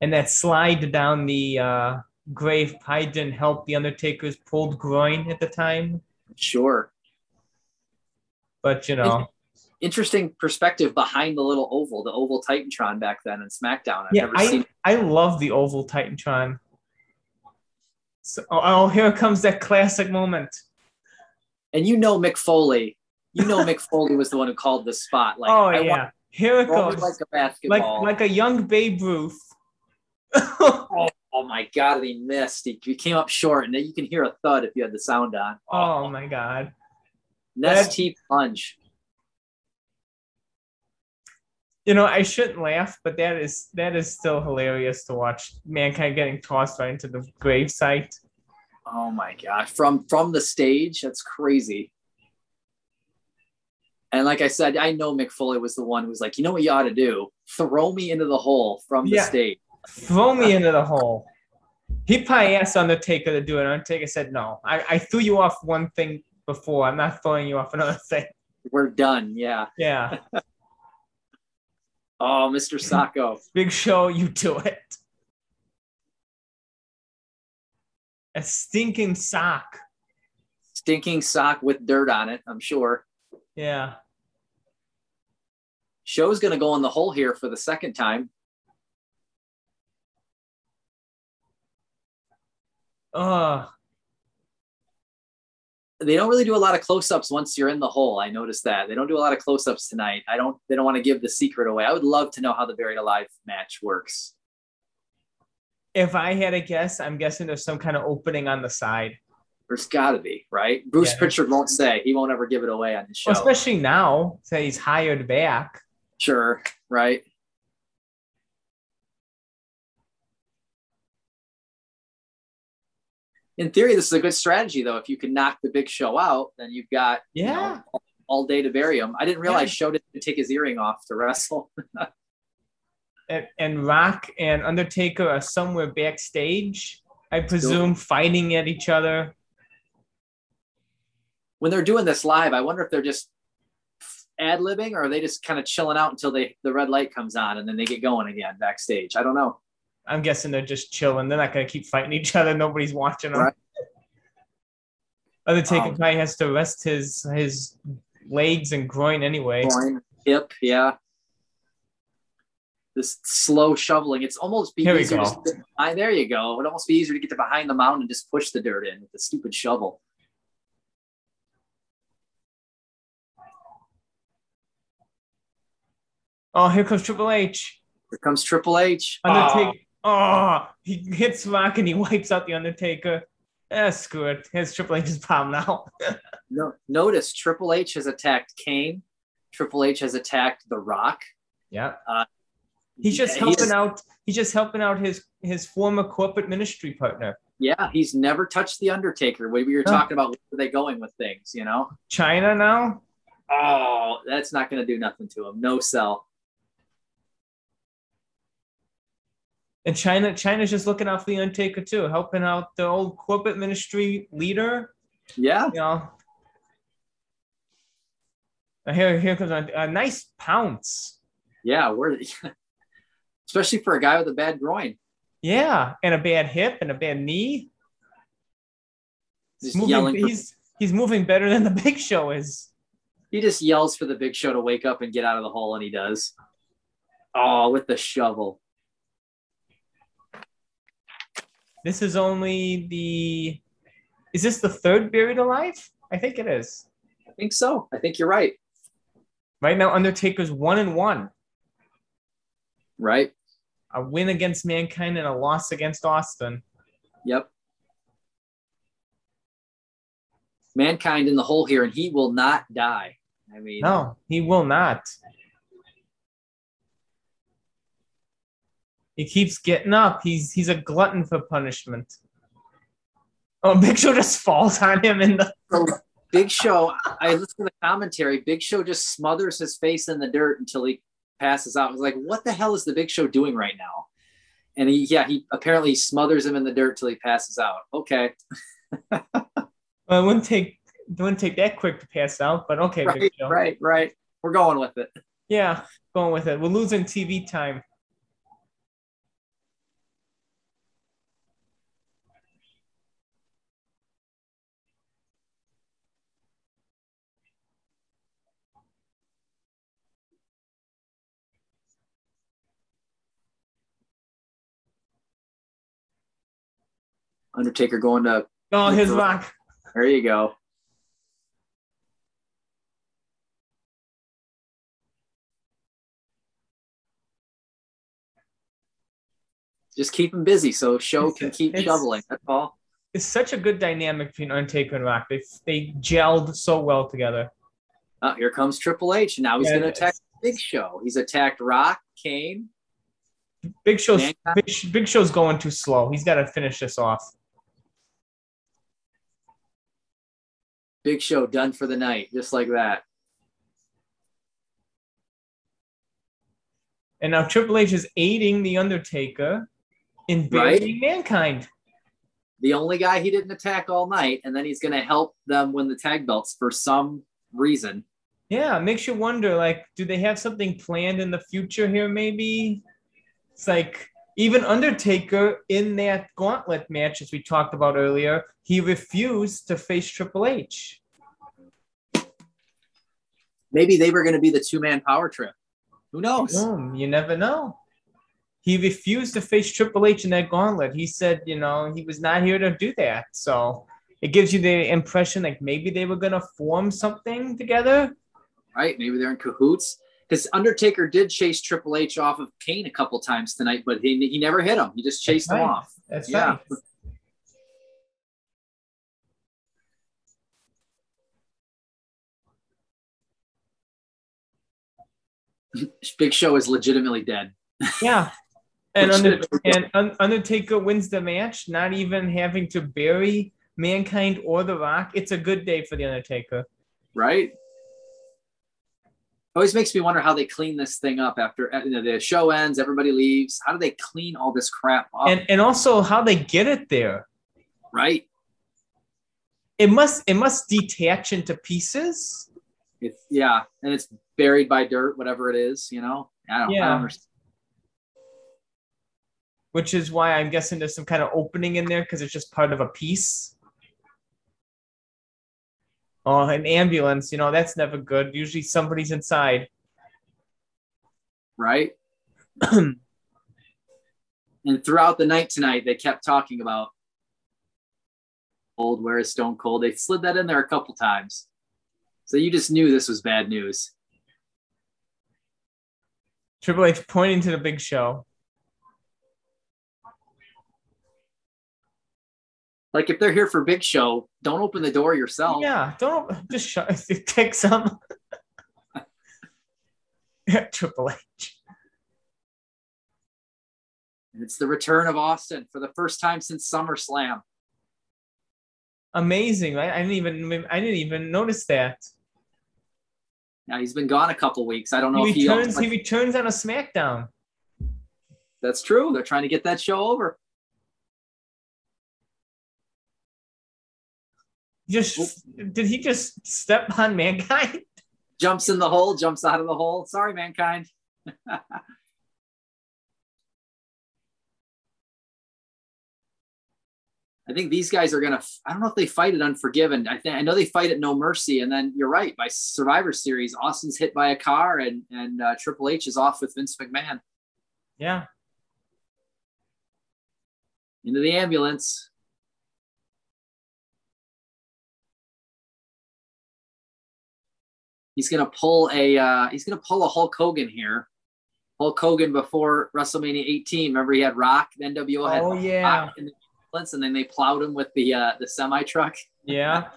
and that slide down the uh, grave probably didn't help the Undertaker's pulled groin at the time. Sure. But you know, Interesting perspective behind the little oval, the oval Titantron back then in SmackDown. I've yeah, never I seen I love the oval Titantron. So, oh, oh, here comes that classic moment. and you know Mick Foley. You know Mick Foley was the one who called the spot. Like oh I yeah, want here it to throw me goes. like a like basketball. like a young Babe Ruth. Oh my god, he missed. He, he came up short, and then you can hear a thud if you had the sound on. oh my god. Nestea plunge. You know, I shouldn't laugh, but that is that is still hilarious to watch mankind getting tossed right into the gravesite. Oh my gosh. From from the stage, that's crazy. And like I said, I know Mick Foley was the one who was like, you know what you ought to do? Throw me into the hole from the Yeah. stage. Throw me into the hole. He probably asked Undertaker to do it. Undertaker said, No. I, I threw you off one thing before. I'm not throwing you off another thing. We're done. Yeah. Yeah. Oh, Mr. Socko. Big show, you do it. A stinking sock. Stinking sock with dirt on it, I'm sure. Yeah. Show's gonna go in the hole here for the second time. Oh, They don't really do a lot of close-ups once you're in the hole. I noticed that. They don't do a lot of close-ups tonight. I don't they don't want to give the secret away. I would love to know how the buried alive match works. if I had a guess, I'm guessing there's some kind of opening on the side. There's gotta be, right? Bruce Yeah. Prichard won't say. He won't ever give it away on the show. Well, especially now that he's hired back. Sure, right? In theory, this is a good strategy, though. If you can knock the big show out, then you've got you know, Yeah. all day to bury him. I didn't realize Yeah. Show didn't take his earring off to wrestle. And, and Rock and Undertaker are somewhere backstage, I presume, fighting at each other. when they're doing this live, I wonder if they're just ad libbing or are they just kind of chilling out until they the red light comes on and then they get going again backstage. I don't know. I'm guessing they're just chilling. They're not going to keep fighting each other. Nobody's watching them. Right. Undertaker Um, probably has to rest his his legs and groin anyway. Groin, hip, yeah. This slow shoveling. It's almost be Here we easier go. to sit behind. There you go. It would almost be easier to get to behind the mound and just push the dirt in with the stupid shovel. Oh, here comes Triple H. Here comes Triple H. Undertaker. Oh, he hits Rock and he wipes out the Undertaker. Eh, screw it. Here's Triple H's palm now. no, notice Triple H has attacked Kane. Triple H has attacked The Rock. Yeah. Uh, he's just helping he's, out. He's just helping out his his former corporate ministry partner. Yeah, he's never touched the Undertaker. We were talking about where are they going with things, you know? Chyna now. Oh, that's not going to do nothing to him. No sell. And Chyna, Chyna's just looking out for the Undertaker too, helping out the old corporate ministry leader. Yeah. You know. Here, here comes a, a nice pounce. Yeah, we're especially for a guy with a bad groin. Yeah, and a bad hip and a bad knee. He's moving, he's he's moving better than the Big Show is. He just yells for the Big Show to wake up and get out of the hole, and he does. Oh, with the shovel. This is only the. Is this the third buried alive? I think it is. I think so. I think you're right. Right now, Undertaker's one and one. Right. A win against Mankind and a loss against Austin. Yep. Mankind in the hole here, and he will not die. I mean, no, he will not. He keeps getting up. He's he's a glutton for punishment. Oh, Big Show just falls on him in the. Oh, Big Show, I listened to the commentary. Big Show just smothers his face in the dirt until he passes out. I was like, what the hell is the Big Show doing right now? And he, yeah, he apparently smothers him in the dirt till he passes out. Okay. well, it wouldn't take it wouldn't take that quick to pass out, but okay, right, right, right. We're going with it. Yeah, going with it. We're losing TV time. Undertaker going to. Oh, his back. There you go. Just keep him busy so show can keep it's, shoveling. That's all. It's such a good dynamic between Undertaker and Rock. They they gelled so well together. Oh, here comes Triple H. Now he's yeah, going to attack Big Show. He's attacked Rock, Kane. Big Show's Big, Big Show's going too slow. He's got to finish this off. Big Show done for the night, just like that. And now Triple H is aiding the Undertaker in burying right? mankind. The only guy he didn't attack all night, and then he's going to help them win the tag belts for some reason. Yeah, makes you wonder. Like, do they have something planned in the future here? Maybe it's like even Undertaker in that gauntlet match, as we talked about earlier, he refused to face Triple H. Maybe they were going to be the two man power trip. Who knows? Boom, you never know. He refused to face Triple H in that gauntlet. He said, you know, he was not here to do that. So it gives you the impression like maybe they were going to form something together. Right. Maybe they're in cahoots because Undertaker did chase Triple H off of Kane a couple times tonight, but he, he never hit him. He just chased That's him right. off. That's yeah. Right. Big Show is legitimately dead. Yeah. And, Under, and Undertaker wins the match, not even having to bury Mankind or The Rock. It's a good day for The Undertaker. Right? Always makes me wonder how they clean this thing up after uh, you know, the show ends, everybody leaves. How do they clean all this crap up? And and also how they get it there. Right. It must it must detach into pieces. It's yeah, and it's buried by dirt, whatever it is, you know. I don't, yeah. I don't. Which is why I'm guessing there's some kind of opening in there because it's just part of a piece. Oh, an ambulance, you know, that's never good. Usually somebody's inside. Right? and throughout the night tonight, they kept talking about old where is Stone Cold. They slid that in there a couple times. So you just knew this was bad news. Triple H pointing to the big show. Like if they're here for Big Show, don't open the door yourself. Yeah, don't just shut, take some. Triple H. And it's the return of Austin for the first time since SummerSlam. Amazing, right? I didn't even I didn't even notice that. Now he's been gone a couple weeks. I don't know he if he returns. He returns on a SmackDown. That's true. They're trying to get that show over. Just did he just step on mankind? Jumps in the hole, jumps out of the hole. Sorry, mankind. I think these guys are gonna. I don't know if they fight at Unforgiven. I think I know they fight at No Mercy, and then you're right. By Survivor Series, Austin's hit by a car, and and uh, Triple H is off with Vince McMahon. Yeah. Into the ambulance. He's gonna pull a. Uh, he's gonna pull a Hulk Hogan here. Hulk Hogan before WrestleMania 18. Remember he had Rock, the NWO had oh, yeah. Rock in the and then they plowed him with the uh, the semi truck. Yeah.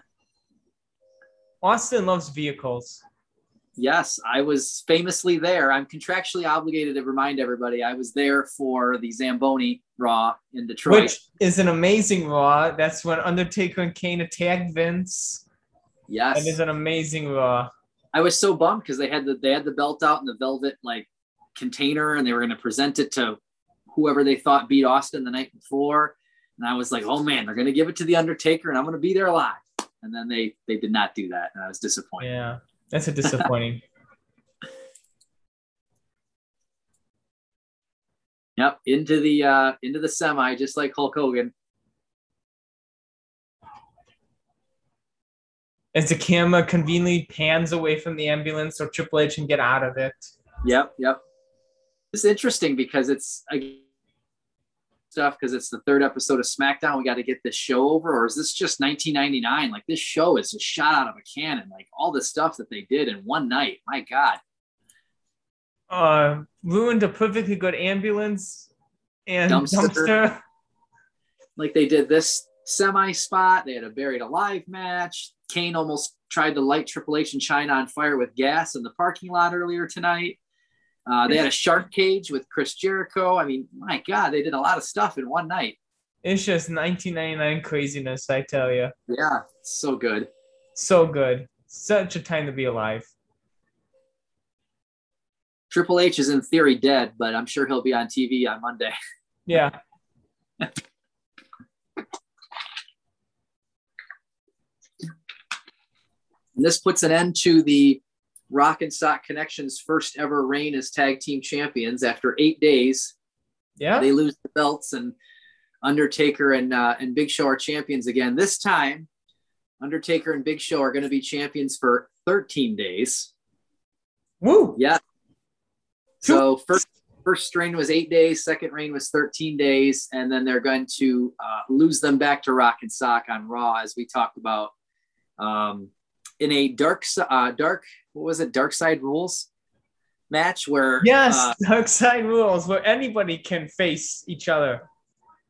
Austin loves vehicles. Yes, I was famously there. I'm contractually obligated to remind everybody I was there for the Zamboni Raw in Detroit, which is an amazing Raw. That's when Undertaker and Kane attacked Vince. Yes, it is an amazing Raw. I was so bummed because they had the they had the belt out in the velvet like container, and they were going to present it to whoever they thought beat Austin the night before. And I was like, oh man, they're gonna give it to the Undertaker, and I'm gonna be there live. And then they they did not do that, and I was disappointed. Yeah, that's a disappointing. yep, into the uh into the semi, just like Hulk Hogan. As the camera conveniently pans away from the ambulance so Triple H can get out of it. Yep, yep. It's interesting because it's again stuff because it's the third episode of SmackDown. We got to get this show over, or is this just 1999? Like this show is just shot out of a cannon. Like all the stuff that they did in one night. My God. Uh, ruined a perfectly good ambulance and dumpster. dumpster. Like they did this semi spot. They had a buried alive match. Kane almost tried to light Triple H and Chyna on fire with gas in the parking lot earlier tonight. Uh, they had a shark cage with Chris Jericho. I mean, my God, they did a lot of stuff in one night. It's just 1999 craziness, I tell you. Yeah, so good. So good. Such a time to be alive. Triple H is in theory dead, but I'm sure he'll be on TV on Monday. Yeah. and this puts an end to the Rock and Sock Connection's first ever reign as tag team champions after eight days. Yeah, they lose the belts, and Undertaker and uh, and Big Show are champions again. This time, Undertaker and Big Show are going to be champions for 13 days. Woo! Yeah. So first first reign was eight days, second reign was 13 days, and then they're going to uh, lose them back to Rock and Sock on Raw, as we talked about. Um, in a dark uh, dark what was it dark side rules match where yes uh, dark side rules where anybody can face each other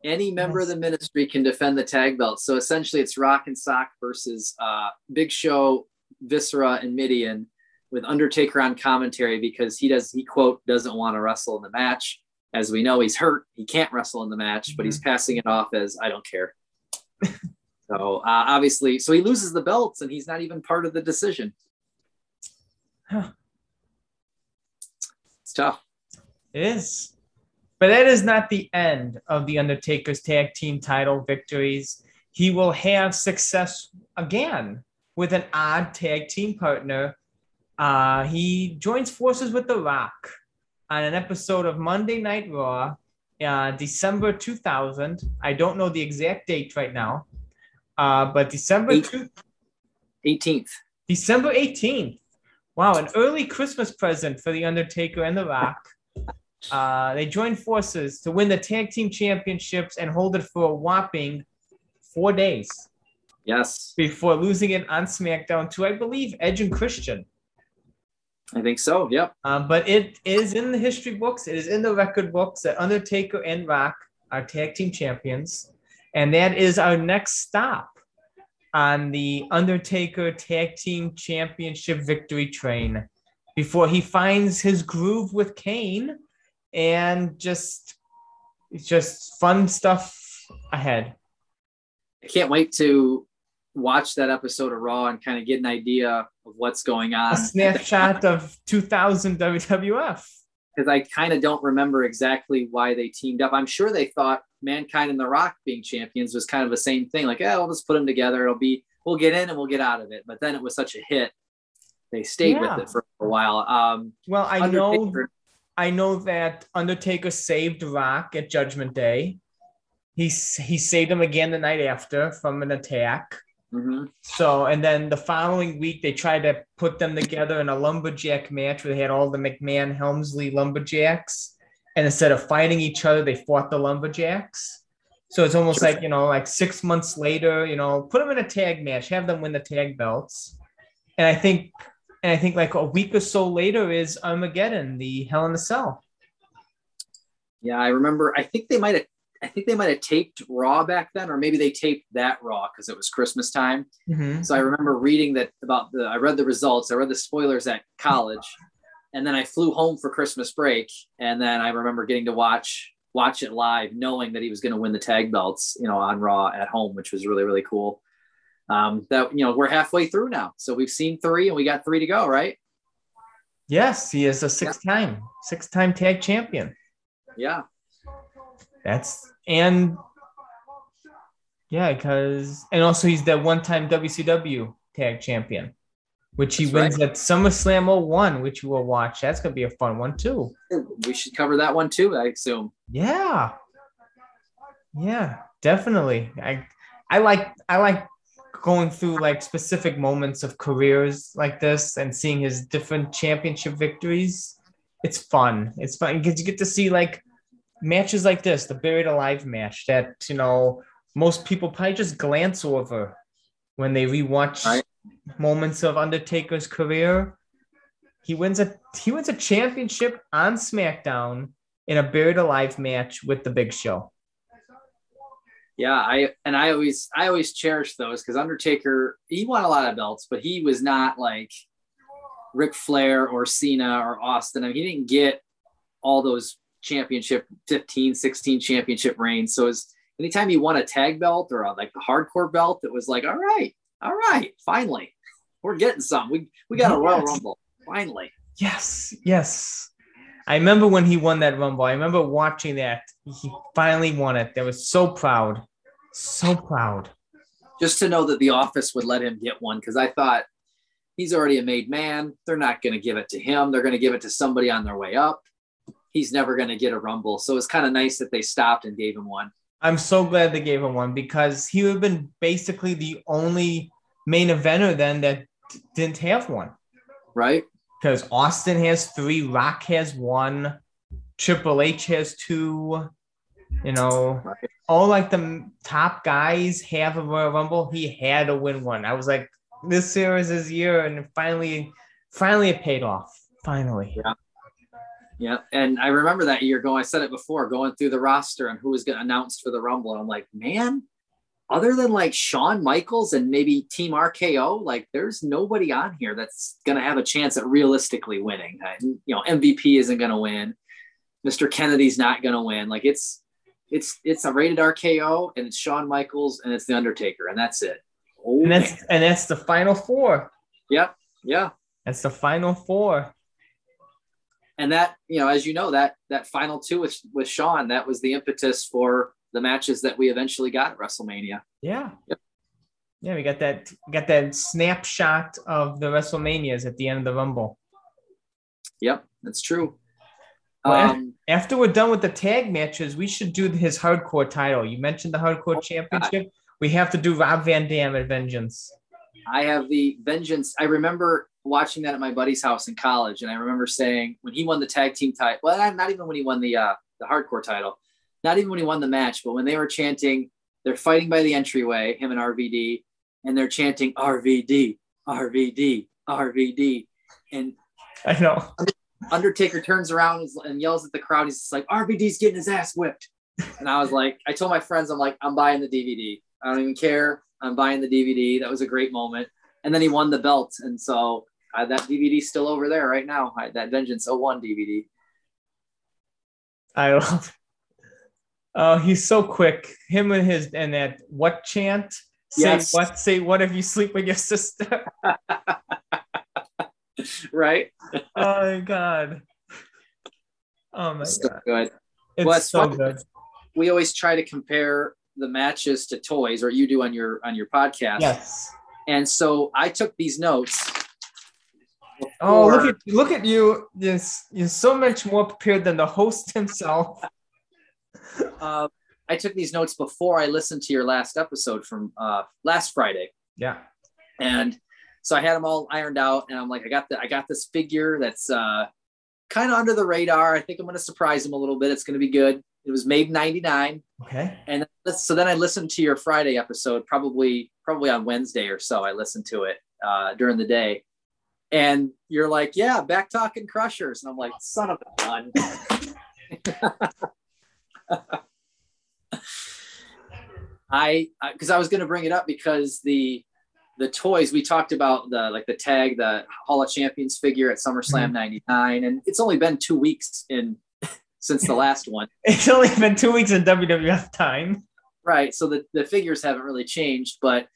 any member yes. of the ministry can defend the tag belt so essentially it's rock and sock versus uh, big show viscera and Mideon with undertaker on commentary because he does he quote doesn't want to wrestle in the match as we know he's hurt he can't wrestle in the match mm-hmm. but he's mm-hmm. passing it off as i don't care So uh, obviously, so he loses the belts and he's not even part of the decision. Huh. It's tough. It is. But that is not the end of the Undertaker's tag team title victories. He will have success again with an odd tag team partner. Uh, he joins forces with The Rock on an episode of Monday Night Raw, uh, December 2000. I don't know the exact date right now. Uh, but December 18th. December 18th. Wow, an early Christmas present for The Undertaker and The Rock. Uh, they joined forces to win the tag team championships and hold it for a whopping four days. Yes. Before losing it on SmackDown to, I believe, Edge and Christian. I think so. Yep. Um, but it is in the history books. It is in the record books that Undertaker and Rock are tag team champions, and that is our next stop on the Undertaker Tag Team Championship victory train before he finds his groove with Kane and just it's just fun stuff ahead. I can't wait to watch that episode of Raw and kind of get an idea of what's going on. A snapshot of 2000 WWF. Because I kind of don't remember exactly why they teamed up. I'm sure they thought Mankind and The Rock being champions was kind of the same thing. Like, yeah, we'll just put them together. It'll be, we'll get in and we'll get out of it. But then it was such a hit. They stayed yeah. with it for a while. Um, well, I Undertaker, know, I know that Undertaker saved Rock at Judgment Day. He he saved him again the night after from an attack. Mm-hmm. So, and then the following week, they tried to put them together in a lumberjack match where they had all the McMahon Helmsley lumberjacks. And instead of fighting each other, they fought the lumberjacks. So it's almost sure. like, you know, like six months later, you know, put them in a tag match, have them win the tag belts. And I think, and I think like a week or so later is Armageddon, the Hell in a Cell. Yeah, I remember. I think they might have I think they might have taped Raw back then, or maybe they taped that Raw because it was Christmas time. Mm-hmm. So I remember reading that about the. I read the results. I read the spoilers at college, and then I flew home for Christmas break, and then I remember getting to watch watch it live, knowing that he was going to win the tag belts, you know, on Raw at home, which was really really cool. Um, that you know we're halfway through now, so we've seen three, and we got three to go, right? Yes, he is a six-time yeah. six-time tag champion. Yeah, that's and yeah, because and also he's the one-time WCW tag champion, which he That's wins right. at SummerSlam 01, which we'll watch. That's gonna be a fun one too. We should cover that one too, I assume. Yeah. Yeah, definitely. I I like I like going through like specific moments of careers like this and seeing his different championship victories. It's fun. It's fun because you get to see like matches like this, the buried alive match that you know most people probably just glance over when they rewatch right. moments of Undertaker's career. He wins a he wins a championship on SmackDown in a buried alive match with the Big Show. Yeah, I and I always I always cherish those because Undertaker he won a lot of belts, but he was not like Ric Flair or Cena or Austin. I mean, he didn't get all those championship 15 16 championship reigns. So as anytime he won a tag belt or a, like the hardcore belt it was like all right all right finally we're getting some. We we got yes. a royal rumble finally. Yes yes. I remember when he won that rumble i remember watching that. He finally won it. They was so proud so proud. Just to know that the office would let him get one because i thought he's already a made man. They're not going to give it to him. They're going to give it to somebody on their way up he's never going to get a rumble. So it's kind of nice that they stopped and gave him one. I'm so glad they gave him one because he would have been basically the only main eventer then that didn't have one. Right. Because Austin has three, Rock has one, Triple H has two. You know, right. all like the top guys have a Royal Rumble. He had to win one. I was like, this year is his year, and finally, finally it paid off. Finally. Yeah. Yeah, and I remember that year going. I said it before, going through the roster and who was going announced for the Rumble. And I'm like, man, other than like Shawn Michaels and maybe Team RKO, like there's nobody on here that's going to have a chance at realistically winning. You know, MVP isn't going to win. Mr. Kennedy's not going to win. Like it's it's it's a rated RKO and it's Shawn Michaels and it's the Undertaker and that's it. Oh, and that's man. and that's the final four. Yep. Yeah. That's the final four and that you know as you know that that final two with with Shawn that was the impetus for the matches that we eventually got at WrestleMania. Yeah. Yep. Yeah, we got that got that snapshot of the WrestleManias at the end of the Rumble. Yep, that's true. Well, um, after we're done with the tag matches, we should do his hardcore title. You mentioned the hardcore oh championship. God. We have to do Rob Van Dam at Vengeance. I have the Vengeance. I remember watching that at my buddy's house in college, and I remember saying when he won the tag team title, well, not even when he won the uh, the hardcore title, not even when he won the match, but when they were chanting, they're fighting by the entryway, him and RVD, and they're chanting RVD, RVD, RVD, and I know. Undertaker turns around and yells at the crowd. He's like, RVD's getting his ass whipped. And I was like, I told my friends, I'm like, I'm buying the DVD. I don't even care. I'm buying the DVD. That was a great moment. And then he won the belt. And so uh, that DVD's still over there right now. I, that Vengeance 01 DVD. I love. Oh, he's so quick. Him and his and that what chant? Say Yes. what? Say what if you sleep with your sister? right? oh my god. Oh my So god. good. It's Well, so fun. good. We always try to compare the matches to toys, or you do on your on your podcast. Yes. And so I took these notes. Oh, look at look at you. You're, you're so much more prepared than the host himself. uh, I took these notes before I listened to your last episode from uh, last Friday, Yeah. and so I had them all ironed out. And I'm like, I got the I got this figure that's uh, kind of under the radar. I think I'm going to surprise him a little bit. It's going to be good. It was made in '99, Okay. and so then I listened to your Friday episode, probably probably on Wednesday or so. I listened to it uh, during the day, and you're like, "Yeah, back talking crushers," and I'm like, "Son of a gun." I because I was going to bring it up because the the toys we talked about the like the tag the Hall of Champions figure at SummerSlam mm-hmm. '99, and it's only been two weeks in since the last one. It's only been two weeks in WWF time. Right. So the, the figures haven't really changed, but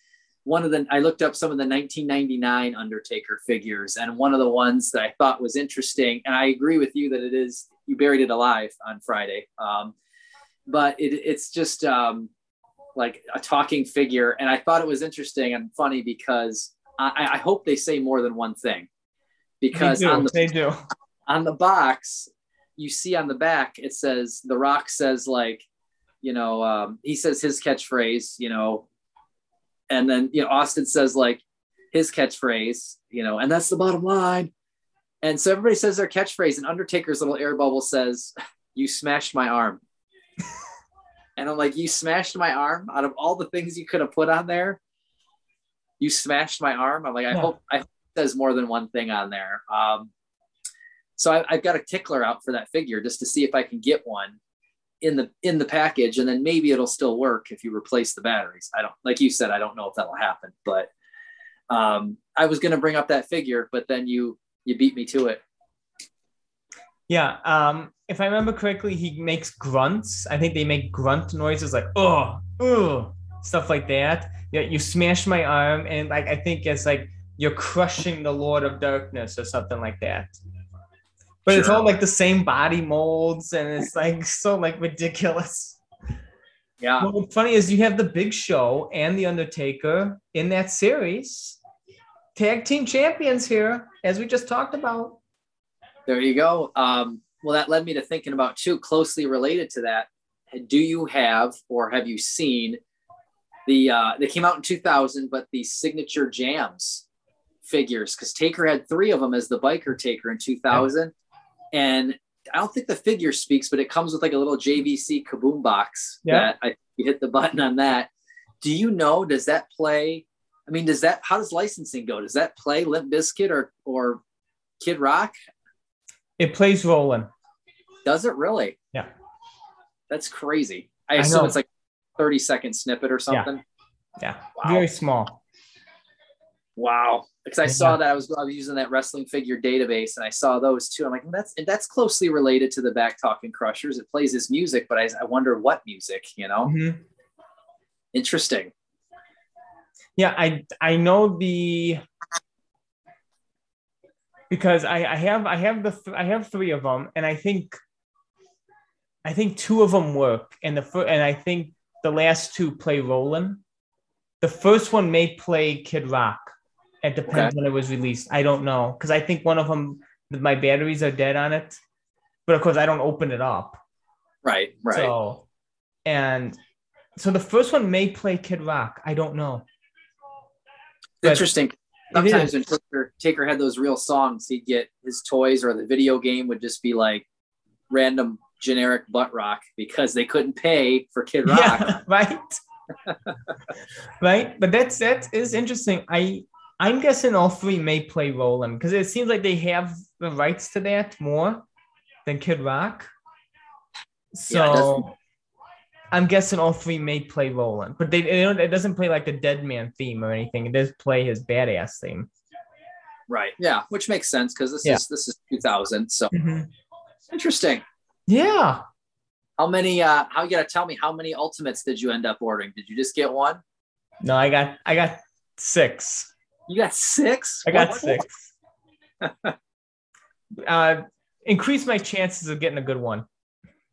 one of the I looked up some of the 1999 Undertaker figures, and one of the ones that I thought was interesting, and I agree with you that it is you buried it alive on Friday. Um, but it, it's just um, like a talking figure, and I thought it was interesting and funny because I, I hope they say more than one thing. Because they do. on the they do. on the box, you see on the back, it says The Rock says like, you know, um, he says his catchphrase, you know, and then you know Austin says like his catchphrase, you know, and that's the bottom line. And so everybody says their catchphrase, and Undertaker's little air bubble says, "You smashed my arm." and I'm like, "You smashed my arm." Out of all the things you could have put on there, you smashed my arm. I'm like, I Yeah. hope I hope it says more than one thing on there. Um, so I, I've got a tickler out for that figure just to see if I can get one in the in the package, and then maybe it'll still work if you replace the batteries. I don't like you said, I don't know if that'll happen, but um, I was gonna bring up that figure, but then you you beat me to it. Yeah. Um, if I remember correctly, he makes grunts. I think they make grunt noises like oh, oh, stuff like that. Yeah, you smash my arm, and like I think it's like you're crushing the Lord of Darkness or something like that. But it's all like the same body molds, and it's like so like ridiculous. Yeah, Well, what's funny is you have the Big Show and the Undertaker in that series, tag team champions here, as we just talked about. there you go. Um, well, that led me to thinking about too closely related to that. Do you have or have you seen the? Uh, they came out in 2000, but the signature jams figures because Taker had three of them as the biker Taker in 2000, and I don't think the figure speaks, but it comes with like a little JVC kaboom box Yeah. that I you hit the button on that. Do you know? Does that play? I mean, does that? How does licensing go? Does that play Limp Bizkit or or Kid Rock? It plays rolling. Does it really? Yeah. That's crazy. I I assume know. it's like 30 second snippet or something. Yeah, Wow. very small. Wow. Because I Yeah. saw that I was, I was using that wrestling figure database and I saw those too. I'm like, well, that's that's closely related to the back talking crushers. It plays his music, but I, I wonder what music, you know? Mhm. Interesting. Yeah, I I know the because I I have I have the th- I have three of them, and I think I think two of them work, and the fir- and I think the last two play Rollin'. The first one may play Kid Rock. It depends when it was released. I don't know because I think one of them my batteries are dead on it, but of course I don't open it up. Right. Right. So, and so the first one may play Kid Rock. I don't know. but Interesting. Sometimes when Taker, Taker had those real songs, he'd get his toys or the video game would just be like random generic butt rock because they couldn't pay for Kid Rock. Yeah, right. right, but that's that is interesting. I I'm guessing all three may play Rollin' because it seems like they have the rights to that more than Kid Rock. So Yeah, I'm guessing all three may play Rollin', but they it, don't- it doesn't play like the Dead Man theme or anything. It does play his badass theme. Right. Yeah, which makes sense because this Yeah. is this is 2000. So interesting. Yeah. How many? uh How you gotta tell me how many ultimates did you end up ordering? Did you just get one? No, I got I got six. You got six. I got What? six. uh, increase my chances of getting a good one,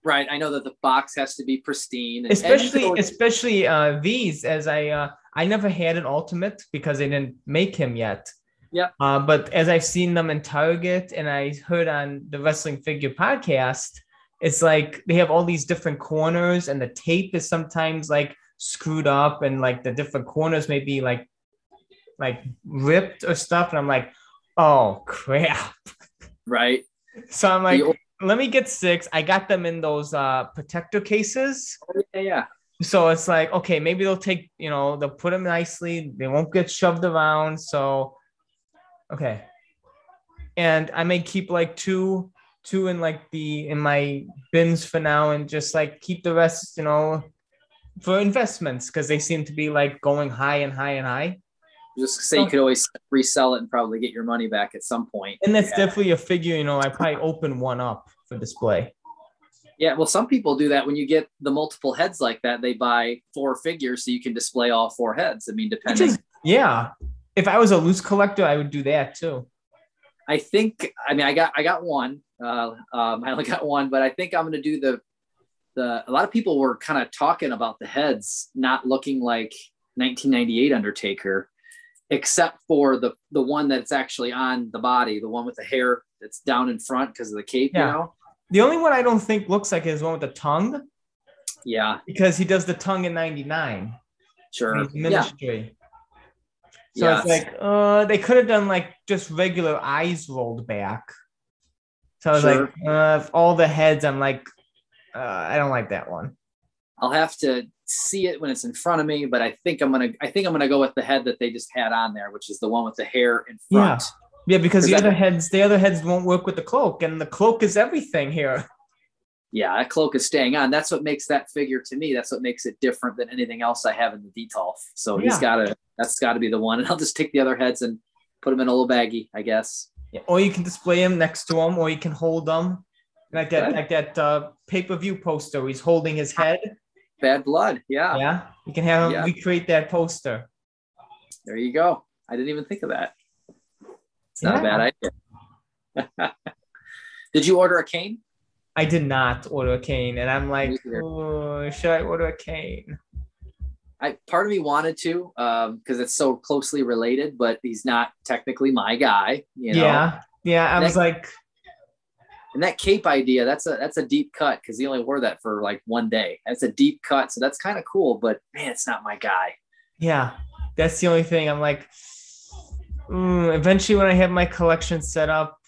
Right. I know that the box has to be pristine, and- and especially you especially uh, these. As I uh, I never had an ultimate because they didn't make him yet. Yep. Uh, but as I've seen them in Target and I heard on the Wrestling Figure podcast, it's like they have all these different corners and the tape is sometimes like screwed up and like the different corners may be like like ripped or stuff. And I'm like, oh crap. right. So I'm like, let me get six. I got them in those uh protector cases. Yeah, yeah. So it's like, okay, maybe they'll take, you know, they'll put them nicely. They won't get shoved around. So, okay. And I may keep like two, two in like the, in my bins for now and just like keep the rest, you know, for investments because they seem to be like going high and high and high. Just say you could always resell it and probably get your money back at some point. And that's Yeah. definitely a figure, you know, I probably open one up for display. Yeah, well, some people do that when you get the multiple heads like that. They buy four figures so you can display all four heads. I mean, depending. is, yeah. If I was a loose collector, I would do that too. I think. I mean, I got I got one. Uh, um, I only got one, but I think I'm going to do the the. A lot of people were kind of talking about the heads not looking like 1998 Undertaker, except for the the one that's actually on the body, the one with the hair that's down in front because of the cape. Yeah. You know. The only one I don't think looks like is one with the tongue Yeah. because he does the tongue in 99. Sure. in his Yeah. ministry. So Yes. it's like, uh, they could have done like just regular eyes rolled back. So I was Sure. like, uh, all the heads, I'm like, uh, I don't like that one. I'll have to see it when it's in front of me, but I think I'm gonna I think I'm gonna go with the head that they just had on there, which is the one with the hair in front. Yeah, yeah because the I- other heads, the other heads won't work with the cloak, and the cloak is everything here. Yeah, that cloak is staying on. That's what makes that figure to me. That's what makes it different than anything else I have in the detail. So he's gotta that's gotta be the one. And I'll just take the other heads and put them in a little baggie, I guess. Yeah, Or you can display him next to him, or you can hold them. Like that, like that uh, pay-per-view poster. He's holding his head. Bad blood. Yeah. Yeah, you can have him Yeah. recreate that poster. There you go. I didn't even think of that. It's not a bad idea. Did you order a Kane? I did not order a Kane, and I'm like, oh, should I order a cane? I part of me wanted to um, because it's so closely related, but he's not technically my guy. You know? Yeah, yeah. I was like, And that cape idea, that's a that's a deep cut because he only wore that for like one day. That's a deep cut, so that's kind of cool. But man, it's not my guy. yeah. That's the only thing. I'm like, mm, eventually when I have my collection set up,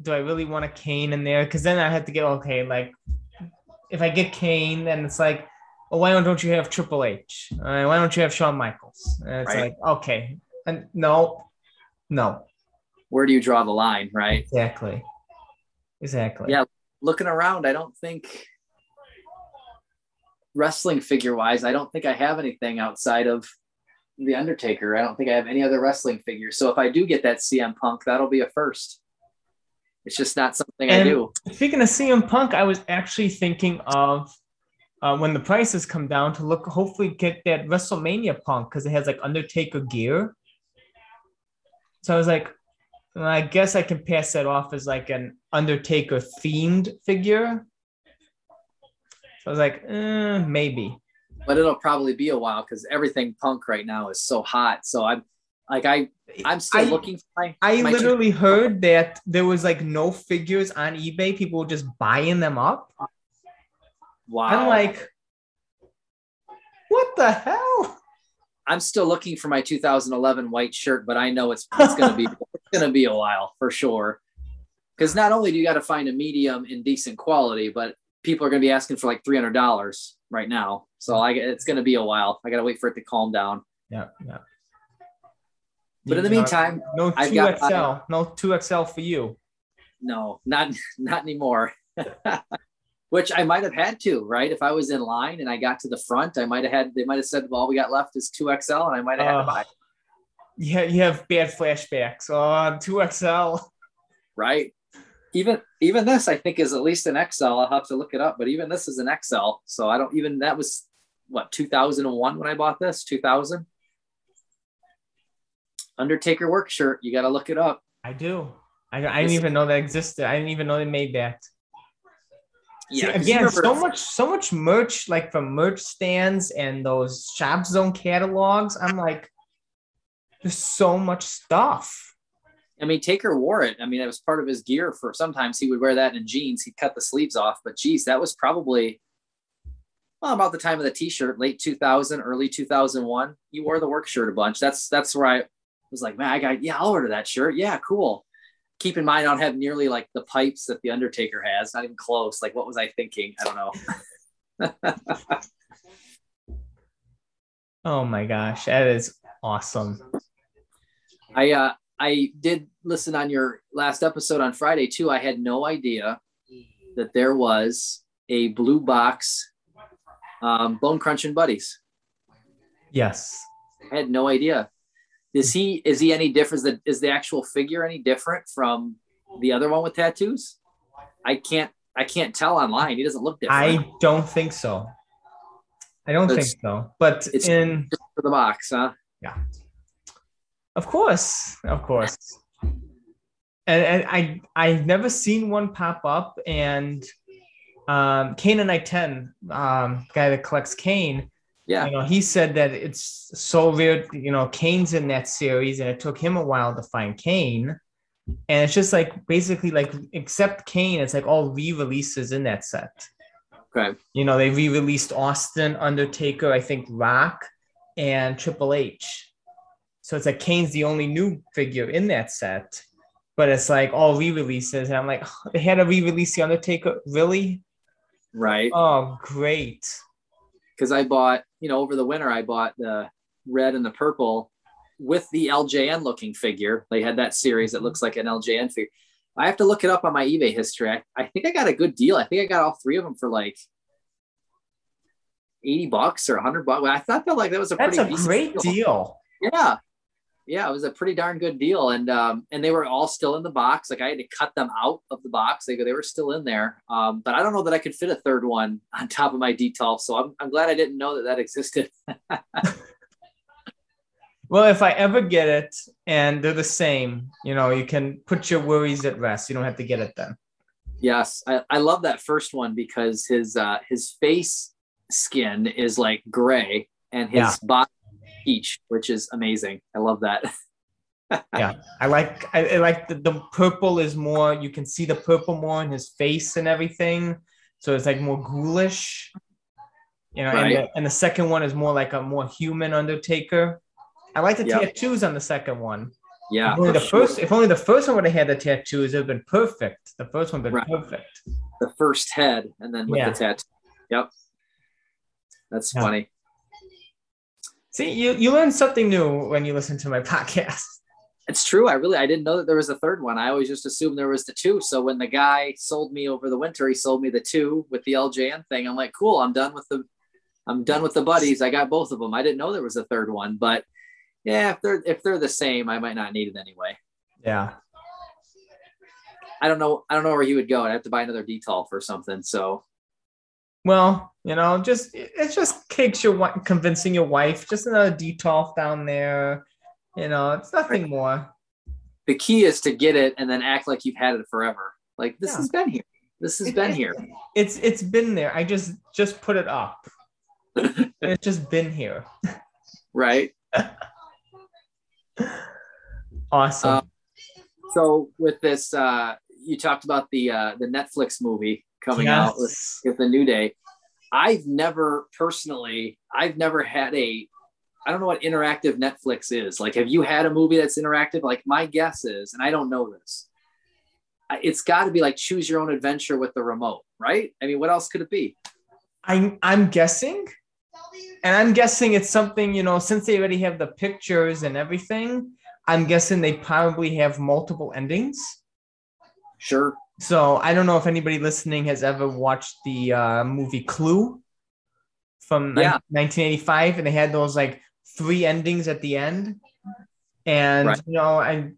do I really want a Kane in there? Because then I have to get okay. Like, if I get Kane, then it's like, well, why don't, don't you have Triple H? Uh, why don't you have Shawn Michaels? And it's Right. like, okay, and no, no, Where do you draw the line, right? exactly, exactly. Yeah. Looking around, I don't think wrestling figure wise, I don't think I have anything outside of the Undertaker. I don't think I have any other wrestling figure. So if I do get that CM Punk, that'll be a first. It's just not something I And- do. Speaking of CM Punk, I was actually thinking of uh, when the prices come down to look, hopefully get that WrestleMania Punk because it has like Undertaker gear. So I was like, well, I guess I can pass that off as like an Undertaker themed figure. So I was like, eh, maybe. but it'll probably be a while because everything punk right now is so hot. So I'm like I I'm still I- looking for my. I my literally heard that there was like no figures on eBay. People were just buying them up. wow. I'm like, what the hell? I'm still looking for my 2011 white shirt, but I know it's it's gonna be it's gonna be a while for sure. Because not only do you got to find a medium in decent quality, but people are gonna be asking for like three hundred dollars right now. So I it's gonna be a while. I gotta wait for it to calm down. Yeah, yeah. But in the meantime, no I've two got- XL, no two XL for you. no, not not anymore. Which I might have had to, right? If I was in line and I got to the front, I might have had. They might have said, "Well, all we got left is two XL," and I might have had to buy. Yeah, you have bad flashbacks. Oh, two XL. Right. Even even this, I think, is at least an XL. I'll have to look it up, but even this is an XL. So I don't even. That was what 2001 when I bought this. 2000. Undertaker work shirt. You got to look it up. I do. I, I didn't even know that existed. I didn't even know they made that. Yeah, See, again, so much, so much merch, like from merch stands and those Shop Zone catalogs. I'm like, there's so much stuff. I mean, Taker wore it. I mean, it was part of his gear for sometimes he would wear that in jeans. He'd cut the sleeves off, but geez, that was probably well, about the time of the t-shirt, late 2000, early 2001. He wore the work shirt a bunch. That's that's where I was like, man, I got yeah, I'll order that shirt. Yeah, cool keep in mind, I don't have nearly like the pipes that the Undertaker has. Not even close. Like, what was I thinking? I don't know. oh my gosh, that is awesome. I uh, I did listen on your last episode on Friday too. I had no idea that there was a blue box um, Bone Crunching Buddies. Yes. I had no idea. Is he is he any different? Is the, is the actual figure any different from the other one with tattoos? I can't I can't tell online. He doesn't look different. I don't think so. I don't think so. But it's in for the box, huh? Yeah. Of course, of course. And, and I I've never seen one pop up. And um, Kane and I ten um, guy that collects Kane, yeah. You know, he said that it's so weird, you know, Kane's in that series and it took him a while to find Kane. And it's just like basically like except Kane, it's like all re-releases in that set. Okay. You know, they re-released Austin, Undertaker, I think Rock, and Triple H. So it's like Kane's the only new figure in that set. But it's like all re-releases. And I'm like, oh, they had to re-release the Undertaker. Really? Right. Oh, great because I bought, you know, over the winter, I bought the red and the purple with the LJN looking figure. They had that series that looks like an LJN figure. I have to look it up on my eBay history. I, I think I got a good deal. I think I got all three of them for like 80 bucks or 100 bucks. I thought that like that was a That's a great deal. deal. Yeah yeah, it was a pretty darn good deal. And um, and they were all still in the box. Like I had to cut them out of the box. They they were still in there. Um, but I don't know that I could fit a third one on top of my Detolf. So I'm I'm glad I didn't know that that existed. well, if I ever get it and they're the same, you know, you can put your worries at rest. You don't have to get it then. Yes, I, I love that first one because his uh, his face skin is like gray and his yeah. body peach, which is amazing. I love that. yeah, I like I, I like the, the purple is more. You can see the purple more in his face and everything, so it's like more ghoulish. You know, right. and, the, and the second one is more like a more human Undertaker. I like the yep. tattoos on the second one. Yeah. If only the sure. first, if only the first one would have had the tattoos, it would have been perfect. The first one would have been right. perfect. The first head, and then with yeah. the tattoo. Yep. That's yeah. funny. See, you, you learn something new when you listen to my podcast. It's true. I really I didn't know that there was a third one. I always just assumed there was the two. So when the guy sold me over the winter, he sold me the two with the LJN thing. I'm like, cool. I'm done with the I'm done with the buddies. I got both of them. I didn't know there was a third one, but yeah, if they're if they're the same, I might not need it anyway. Yeah. I don't know. I don't know where he would go. I'd have to buy another Detolf for something. So well, you know, just it just takes your convincing your wife. Just another Detolf down there. You know, it's nothing more. The key is to get it and then act like you've had it forever. Like this yeah. has been here. This has it, been here. It's it's been there. I just just put it up. it's just been here. Right. awesome. Uh, so with this, uh, you talked about the uh, the Netflix movie coming yes. out with, with the New Day. I've never personally, I've never had a, I don't know what interactive Netflix is. Like, have you had a movie that's interactive? Like, my guess is, and I don't know this, it's got to be like choose your own adventure with the remote, right? I mean, what else could it be? I'm I'm guessing, and I'm guessing it's something you know since they already have the pictures and everything. I'm guessing they probably have multiple endings Sure. So I don't know if anybody listening has ever watched the uh, movie Clue from Yeah. 1985, and they had those like three endings at the end. And Right. you know, I,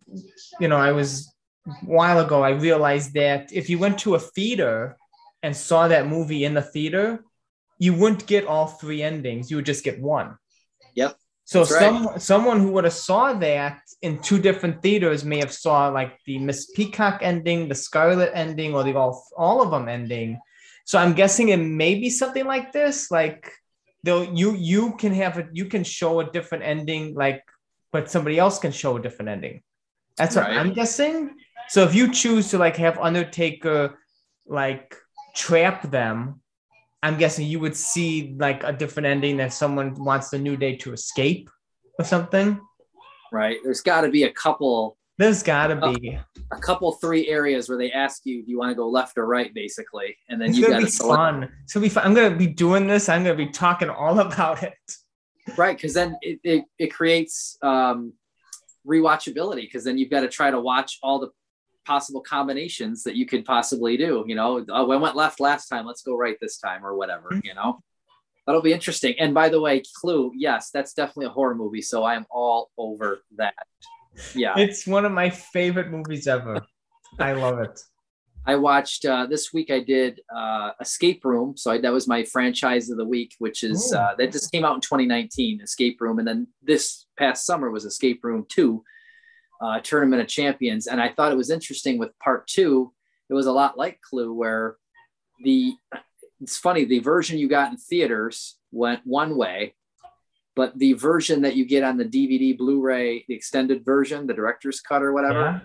you know, I was a while ago. I realized that if you went to a theater and saw that movie in the theater, you wouldn't get all three endings. You would just get one. So That's right. some someone who would have saw that in two different theaters may have saw like the Miss Peacock ending, the Scarlet ending, or the all all of them ending. So I'm guessing it may be something like this. Like though you you can have a you can show a different ending, like but somebody else can show a different ending. That's what I'm guessing. So if you choose to like have Undertaker like trap them, I'm guessing you would see like a different ending that someone wants the New Day to escape or something. Right. There's got to be a couple, There's gotta Oh, be. a couple, three areas where they ask you, do you want to go left or right, basically, and then you got to select. fun. It's gonna be fun. I'm gonna be doing this. I'm gonna be talking all about it. Right, because then it, it it creates um, rewatchability. Because then you've got to try to watch all the possible combinations that you could possibly do. You know, oh, I went left last time. Let's go right this time, or whatever. Mhm. You know, that'll be interesting. And by the way, Clue, yes, that's definitely a horror movie. So I am all over that. Yeah, It's one of my favorite movies ever. I love it. I watched uh, this week. I did uh, Escape Room, so I, that was my franchise of the week, which is uh, that just came out in 2019. Escape Room, and then this past summer was Escape Room Two, uh, Tournament of Champions. And I thought it was interesting with Part Two. It was a lot like Clue, where the it's funny the version you got in theaters went one way, but the version that you get on the DVD, Blu-ray, the extended version, the director's cut or whatever Yeah.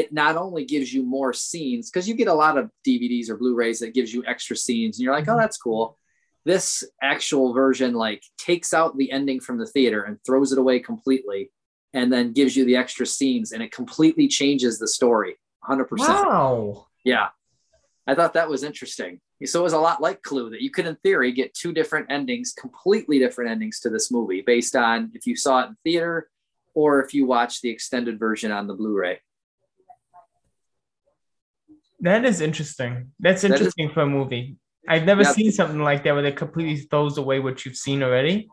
it not only gives you more scenes because you get a lot of DVDs or Blu-rays that gives you extra scenes and you're like, oh, that's cool. This actual version like takes out the ending from the theater and throws it away completely and then gives you the extra scenes and it completely changes the story 100%. Wow. Yeah. I thought that was interesting. So it was a lot like Clue that you could, in theory, get two different endings, completely different endings to this movie based on if you saw it in theater or if you watch the extended version on the Blu-ray. That is interesting. That's That is- interesting for a movie. I've never Yeah. seen something like that where it completely throws away what you've seen already.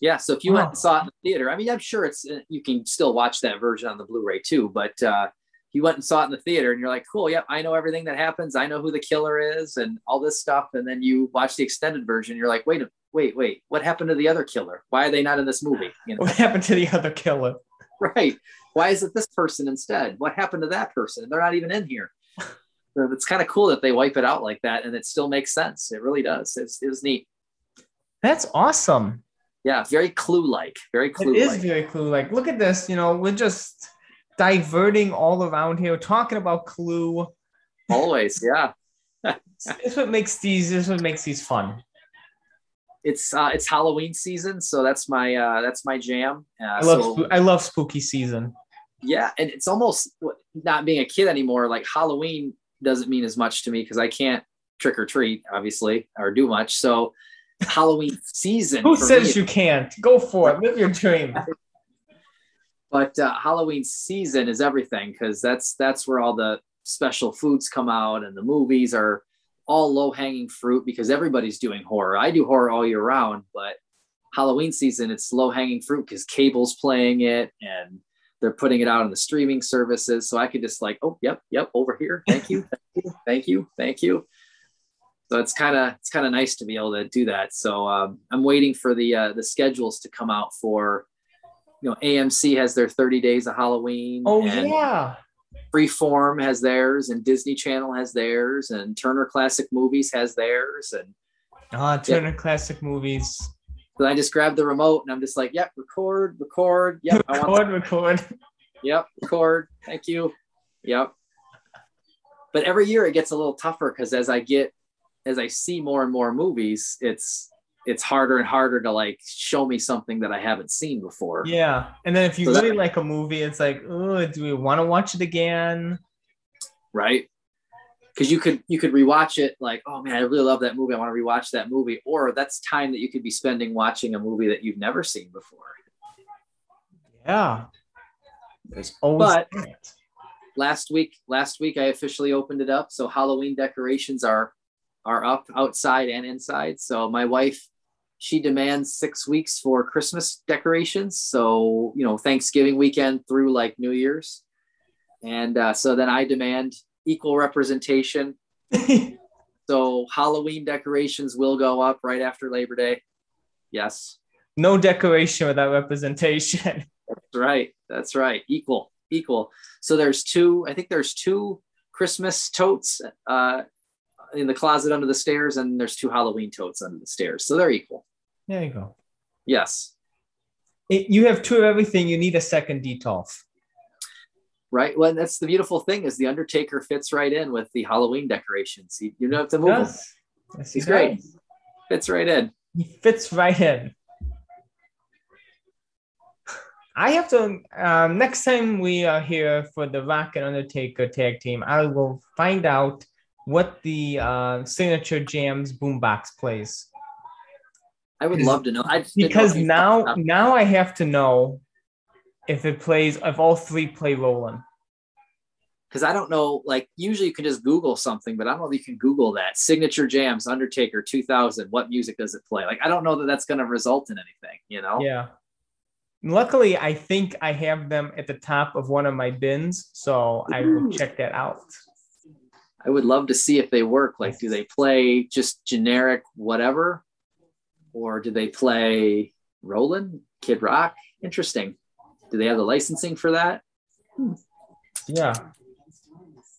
Yeah, so if you Wow. went and saw it in the theater, I mean, I'm sure it's uh, you can still watch that version on the Blu-ray too. But uh, you went and saw it in the theater, and you're like, "Cool, yep, I know everything that happens. I know who the killer is, and all this stuff." And then you watch the extended version, you're like, "Wait, wait, wait, what happened to the other killer? Why are they not in this movie?" You know, What happened to the other killer? right? Why is it this person instead? What happened to that person? They're not even in here. So it's kind of cool that they wipe it out like that, and it still makes sense. It really does. It's it was neat. That's awesome. Yeah, very clue-like. Very clue-like. is very Clue. Like, look at this. You know, we're just diverting all around here, talking about Clue. Always, yeah. This what makes these. This what makes these fun. it's uh, it's Halloween season, so that's my uh, that's my jam. Uh, I love. so, I love spooky season. yeah, and it's almost not being a kid anymore. Like Halloween doesn't mean as much to me because I can't trick or treat, obviously, or do much. So Halloween season. Who says me- you can't? Go for it. Live your dream. But uh, Halloween season is everything because that's that's where all the special foods come out, and the movies are all low hanging fruit because everybody's doing horror. I do horror all year round, but Halloween season it's low hanging fruit because cable's playing it and they're putting it out on the streaming services. So I could just like, oh, yep, yep, over here. Thank you, thank you, thank you, thank you. So it's kind of it's kind of nice to be able to do that. So um, I'm waiting for the uh, the schedules to come out for you know AMC has their 30 days of Halloween. Oh yeah. Freeform has theirs, and Disney Channel has theirs, and Turner Classic Movies has theirs, and Ah, Turner Classic Movies. then I just grab the remote and I'm just like, yep, record, record, yep, I want, Record, record. yep, record, thank you, yep. But every year it gets a little tougher because as I get, as I see more and more movies, it's it's harder and harder to like show me something that I haven't seen before. Yeah. And then if you So that- really like a movie, it's like, oh, do we want to watch it again? right? Because you could you could rewatch it like, oh man, I really love that movie. I want to rewatch that movie, or that's time that you could be spending watching a movie that you've never seen before. Yeah. There's always But- last week, last week I officially opened it up. So Halloween decorations are are up outside and inside. So my wife, she demands six weeks for Christmas decorations. So you know, Thanksgiving weekend through like New Year's, and uh, so then I demand equal representation. so Halloween decorations will go up right after Labor Day. Yes. No decoration without representation. That's right. That's right. Equal, equal. So there's two. I think there's two Christmas totes uh, in the closet under the stairs, and there's two Halloween totes under the stairs. So they're equal. There you go. Yes. It, you have two of everything. You need a second Detolf. Right. Well, that's the beautiful thing is the Undertaker fits right in with the Halloween decorations. He, you don't have to move. Yes, He's does. great. Fits right in. He fits right in. I have to um, next time we are here for the Rock and Undertaker tag team, I will find out what the uh, signature jams boombox plays. I would love to know. I because know now now I have to know if it plays if all three play Rollin'. Because I don't know, like usually you can just Google something, but I don't know if you can Google that signature jams Undertaker 2000. What music does it play? Like I don't know that that's going to result in anything. You know? Yeah. Luckily, I think I have them at the top of one of my bins, so I will check that out. I would love to see if they work. Like, do they play just generic whatever, or do they play Rollin', Kid Rock? Interesting. Do they have the licensing for that? Hmm. Yeah.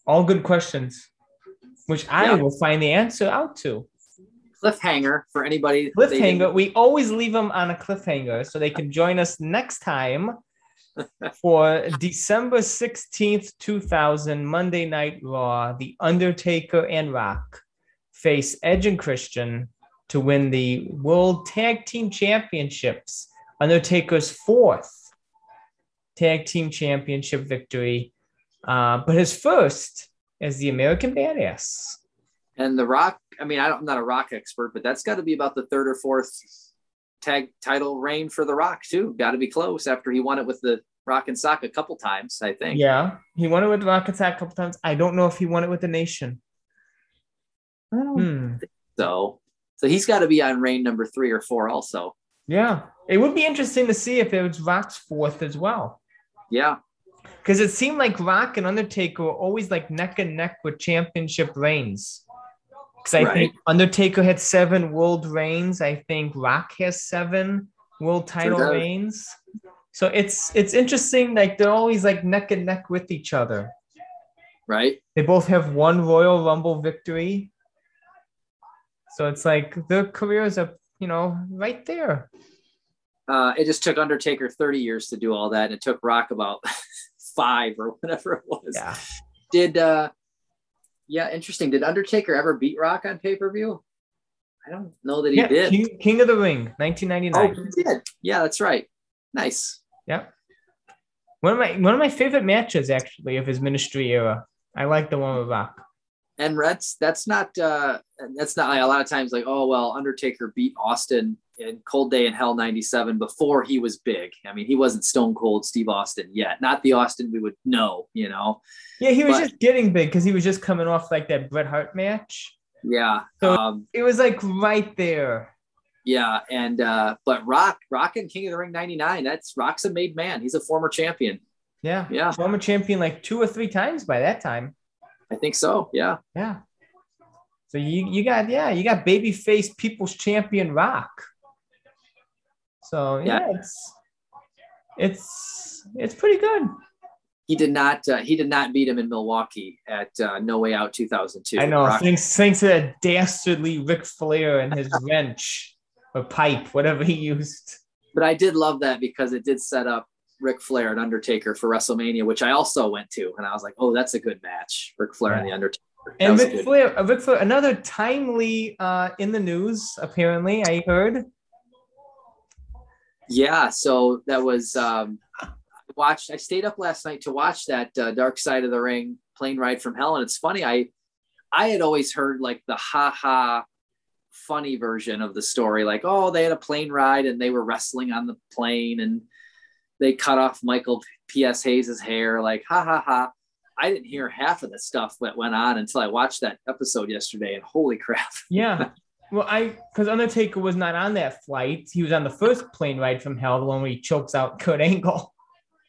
All good questions, which I yeah. will find the answer out to cliffhanger for anybody. Cliffhanger. We always leave them on a cliffhanger so they can join us next time for December 16th, 2000, Monday Night Raw. The Undertaker and Rock face Edge and Christian to win the World Tag Team Championships. Undertaker's fourth Tag Team Championship victory, uh, but his first as the American Badass. And The Rock, I mean, I am not a Rock expert, but that's got to be about the third or fourth tag title reign for The Rock too. Got to be close after he won it with the Rock and Sock a couple times, I think. Yeah, he won it with Rock and Sock a couple times. I don't know if he won it with the Nation. I don't hmm. so. So he's got to be on reign number three or four also. Yeah, it would be interesting to see if it was Rock's fourth as well. Yeah, because it seemed like Rock and Undertaker were always like neck and neck with championship reigns. Because I right. think Undertaker had seven world reigns. I think Rock has seven world title reigns. So it's it's interesting. Like they're always like neck and neck with each other. Right. They both have one Royal Rumble victory. So it's like their careers are, you know, right there. Uh, it just took Undertaker 30 years to do all that. And it took Rock about five or whatever it was. Yeah. Did uh yeah, interesting. Did Undertaker ever beat Rock on pay per view? I don't know that he yeah, did. King, King, of the Ring, 1999. Oh, he did. Yeah, that's right. Nice. Yeah. One of my one of my favorite matches actually of his ministry era. I like the one with Rock. And Reds, that's not uh that's not a lot of times like, oh well, Undertaker beat Austin in Cold Day in Hell 97 before he was big. I mean, he wasn't Stone Cold Steve Austin yet. Not the Austin we would know, you know. Yeah, he was but, just getting big because he was just coming off like that Bret Hart match. Yeah. So um, it was like right there. Yeah, and uh, but Rock, Rock and King of the Ring 99, that's Rock's a made man. He's a former champion. Yeah. Yeah. Former champion like two or three times by that time. I think so. Yeah. Yeah. So you you got yeah, you got babyface people's champion Rock. So yeah, yeah. it's it's it's pretty good. He did not uh, he did not beat him in Milwaukee at uh, No Way Out 2002. I know. Thanks thanks to that dastardly Ric Flair and his wrench or pipe, whatever he used. But I did love that because it did set up Ric Flair and Undertaker for WrestleMania, which I also went to, and I was like, "Oh, that's a good match, Ric Flair yeah. and the Undertaker." That and Ric Flair, Ric Flair, another timely uh, in the news. Apparently, I heard yeah, so that was um, I watched. I stayed up last night to watch that uh, Dark Side of the Ring plane ride from hell, and it's funny. I I had always heard like the ha ha funny version of the story, like oh they had a plane ride and they were wrestling on the plane and they cut off Michael P.S. Hayes's hair, like ha ha ha. I didn't hear half of the stuff that went on until I watched that episode yesterday, and holy crap! Yeah. Well, I because Undertaker was not on that flight. He was on the first plane ride from hell, the one where he chokes out Kurt Angle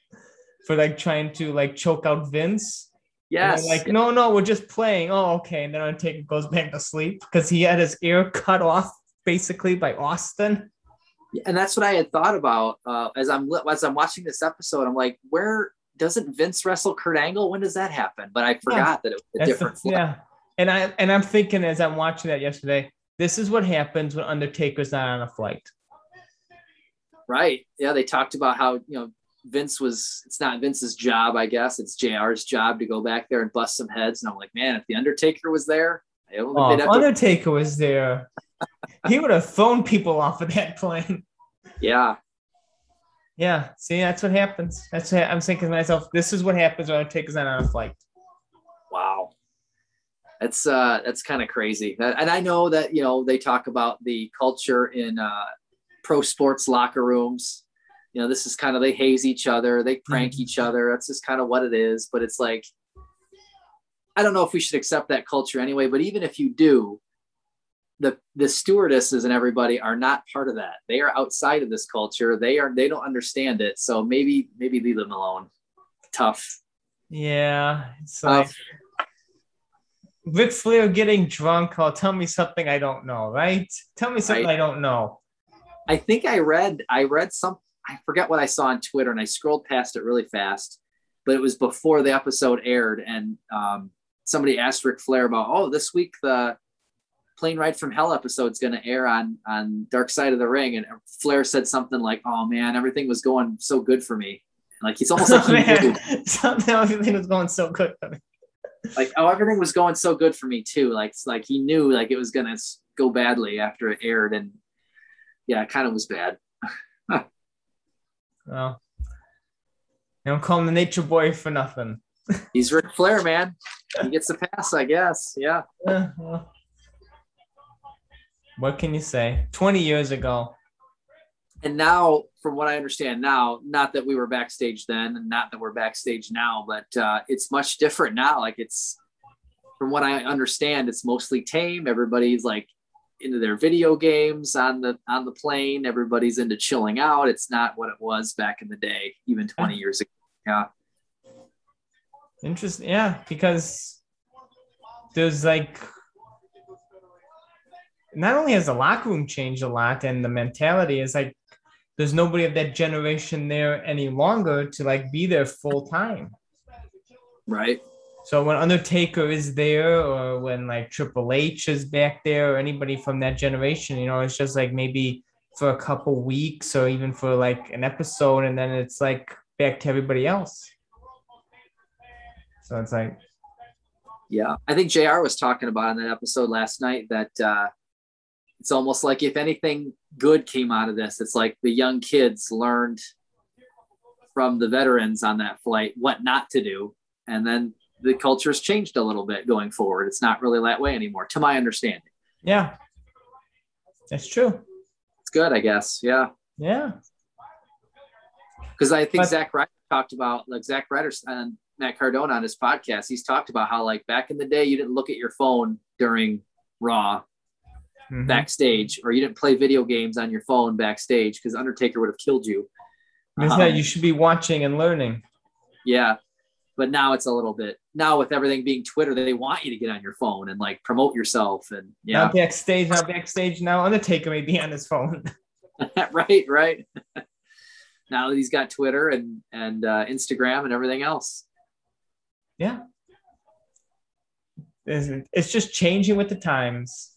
for like trying to like choke out Vince. Yes. Like, no, no, we're just playing. Oh, okay. And then Undertaker goes back to sleep because he had his ear cut off basically by Austin. And that's what I had thought about uh, as I'm as I'm watching this episode. I'm like, where doesn't Vince wrestle Kurt Angle? When does that happen? But I forgot yeah. that it was a that's different. The, yeah. And I and I'm thinking as I'm watching that yesterday, this is what happens when Undertaker's not on a flight. Right. Yeah. They talked about how, you know, Vince was, it's not Vince's job, I guess. It's JR's job to go back there and bust some heads. And I'm like, man, if The Undertaker was there, oh, if Undertaker was there, he would have thrown people off of that plane. Yeah. Yeah. See, that's what happens. That's what I'm thinking to myself. This is what happens when Undertaker's not on a flight. That's uh that's kind of crazy and i know that you know they talk about the culture in uh pro sports locker rooms. You know this is kind of they haze each other they prank mm-hmm. each other. That's just kind of what it is but it's like i don't know if we should accept that culture anyway but even if you do the the stewardesses and everybody are not part of that. They are outside of this culture. They are they don't understand it. So maybe maybe leave them alone. Tough. Yeah it's like Ric Flair getting drunk or tell me something I don't know, right? Tell me something I, I don't know. I think I read I read some I forget what I saw on Twitter and I scrolled past it really fast, but it was before the episode aired and um, somebody asked Ric Flair about oh this week the plane ride from hell episode is going to air on on Dark Side of the Ring and Flair said something like oh man everything was going so good for me like he's almost like he knew. something everything was going so good for me like oh everything was going so good for me too. Like like he knew like it was gonna go badly after it aired and yeah it kind of was bad. Well I don't call him the nature boy for nothing. He's Ric Flair man. He gets a pass I guess yeah, yeah well, what can you say? 20 years ago. And now from what i understand now not that we were backstage then and not that we're backstage now but uh, it's much different now. Like it's from what i understand it's mostly tame. Everybody's like into their video games on the on the plane. Everybody's into chilling out. It's not what it was back in the day even 20 years ago. Yeah. Interesting yeah because there's like not only has the locker room changed a lot and the mentality is like there's nobody of that generation there any longer to like be there full time. Right. So when Undertaker is there, or when like Triple H is back there, or anybody from that generation, you know, it's just like maybe for a couple weeks or even for like an episode, and then it's like back to everybody else. So it's like, yeah, I think JR was talking about in that episode last night that uh, it's almost like if anything good came out of this, it's like the young kids learned from the veterans on that flight what not to do. And then the culture's changed a little bit going forward. It's not really that way anymore, to my understanding. Yeah. That's true. It's good, I guess. Yeah. Yeah. Because I think but, Zack Ryder talked about like Zack Ryder and Matt Cardona on his podcast. He's talked about how like back in the day you didn't look at your phone during Raw mm-hmm. backstage, or you didn't play video games on your phone backstage because Undertaker would have killed you. Um, you should be watching and learning. Yeah, but now it's a little bit now with everything being Twitter, they want you to get on your phone and like promote yourself and yeah. Now backstage, now backstage, now Undertaker may be on his phone. right, right. now that he's got Twitter and and uh, Instagram and everything else. Yeah, it's just changing with the times.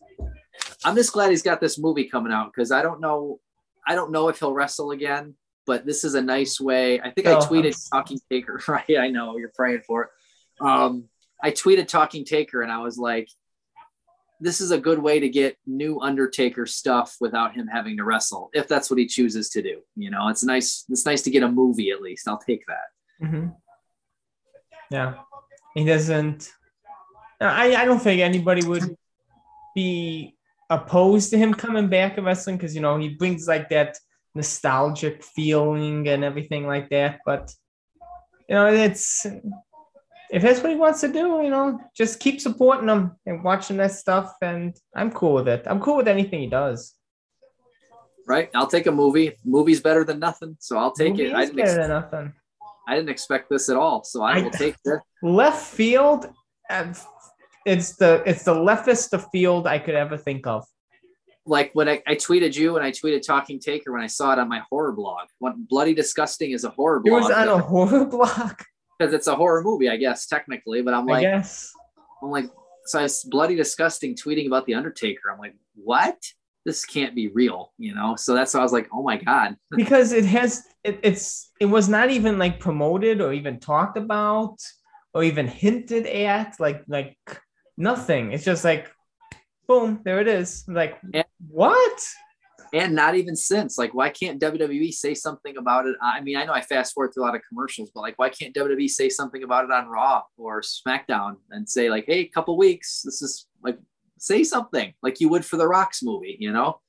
I'm just glad he's got this movie coming out because I don't know, I don't know if he'll wrestle again, but this is a nice way. I think oh, I tweeted I'm... Talking Taker. Right, I know you're praying for it. Um, I tweeted Talking Taker, and I was like, this is a good way to get new Undertaker stuff without him having to wrestle, if that's what he chooses to do. You know, it's nice. It's nice to get a movie at least. I'll take that. Mm-hmm. Yeah, he doesn't. I I don't think anybody would be opposed to him coming back to wrestling because you know he brings like that nostalgic feeling and everything like that. But you know, it's if that's what he wants to do, you know, just keep supporting him and watching that stuff. And I'm cool with it. I'm cool with anything he does. Right. I'll take a movie. Movie's better than nothing. So I'll take Movie it. I didn't, better ex- than nothing. I didn't expect this at all. So I I- will take this. Left field, and it's the it's the leftist of field I could ever think of. Like when I, I tweeted you and I tweeted Talking Taker when I saw it on my horror blog. What Bloody Disgusting is a horror blog? It was blog on a horror block, because it's a horror movie, I guess, technically. But I'm I like, guess. I'm like, so I was bloody disgusting tweeting about the Undertaker. I'm like, what? This can't be real, you know? So that's why I was like, oh my God. because it has it, it's it was not even like promoted or even talked about or even hinted at like like nothing it's just like boom there it is like Yeah. what And not even since. Like, why can't WWE say something about it? I mean, I know I fast forward through a lot of commercials, but like, why can't WWE say something about it on Raw or SmackDown and say, like, hey, a couple weeks, this is like, say something like you would for the Rocks movie, you know?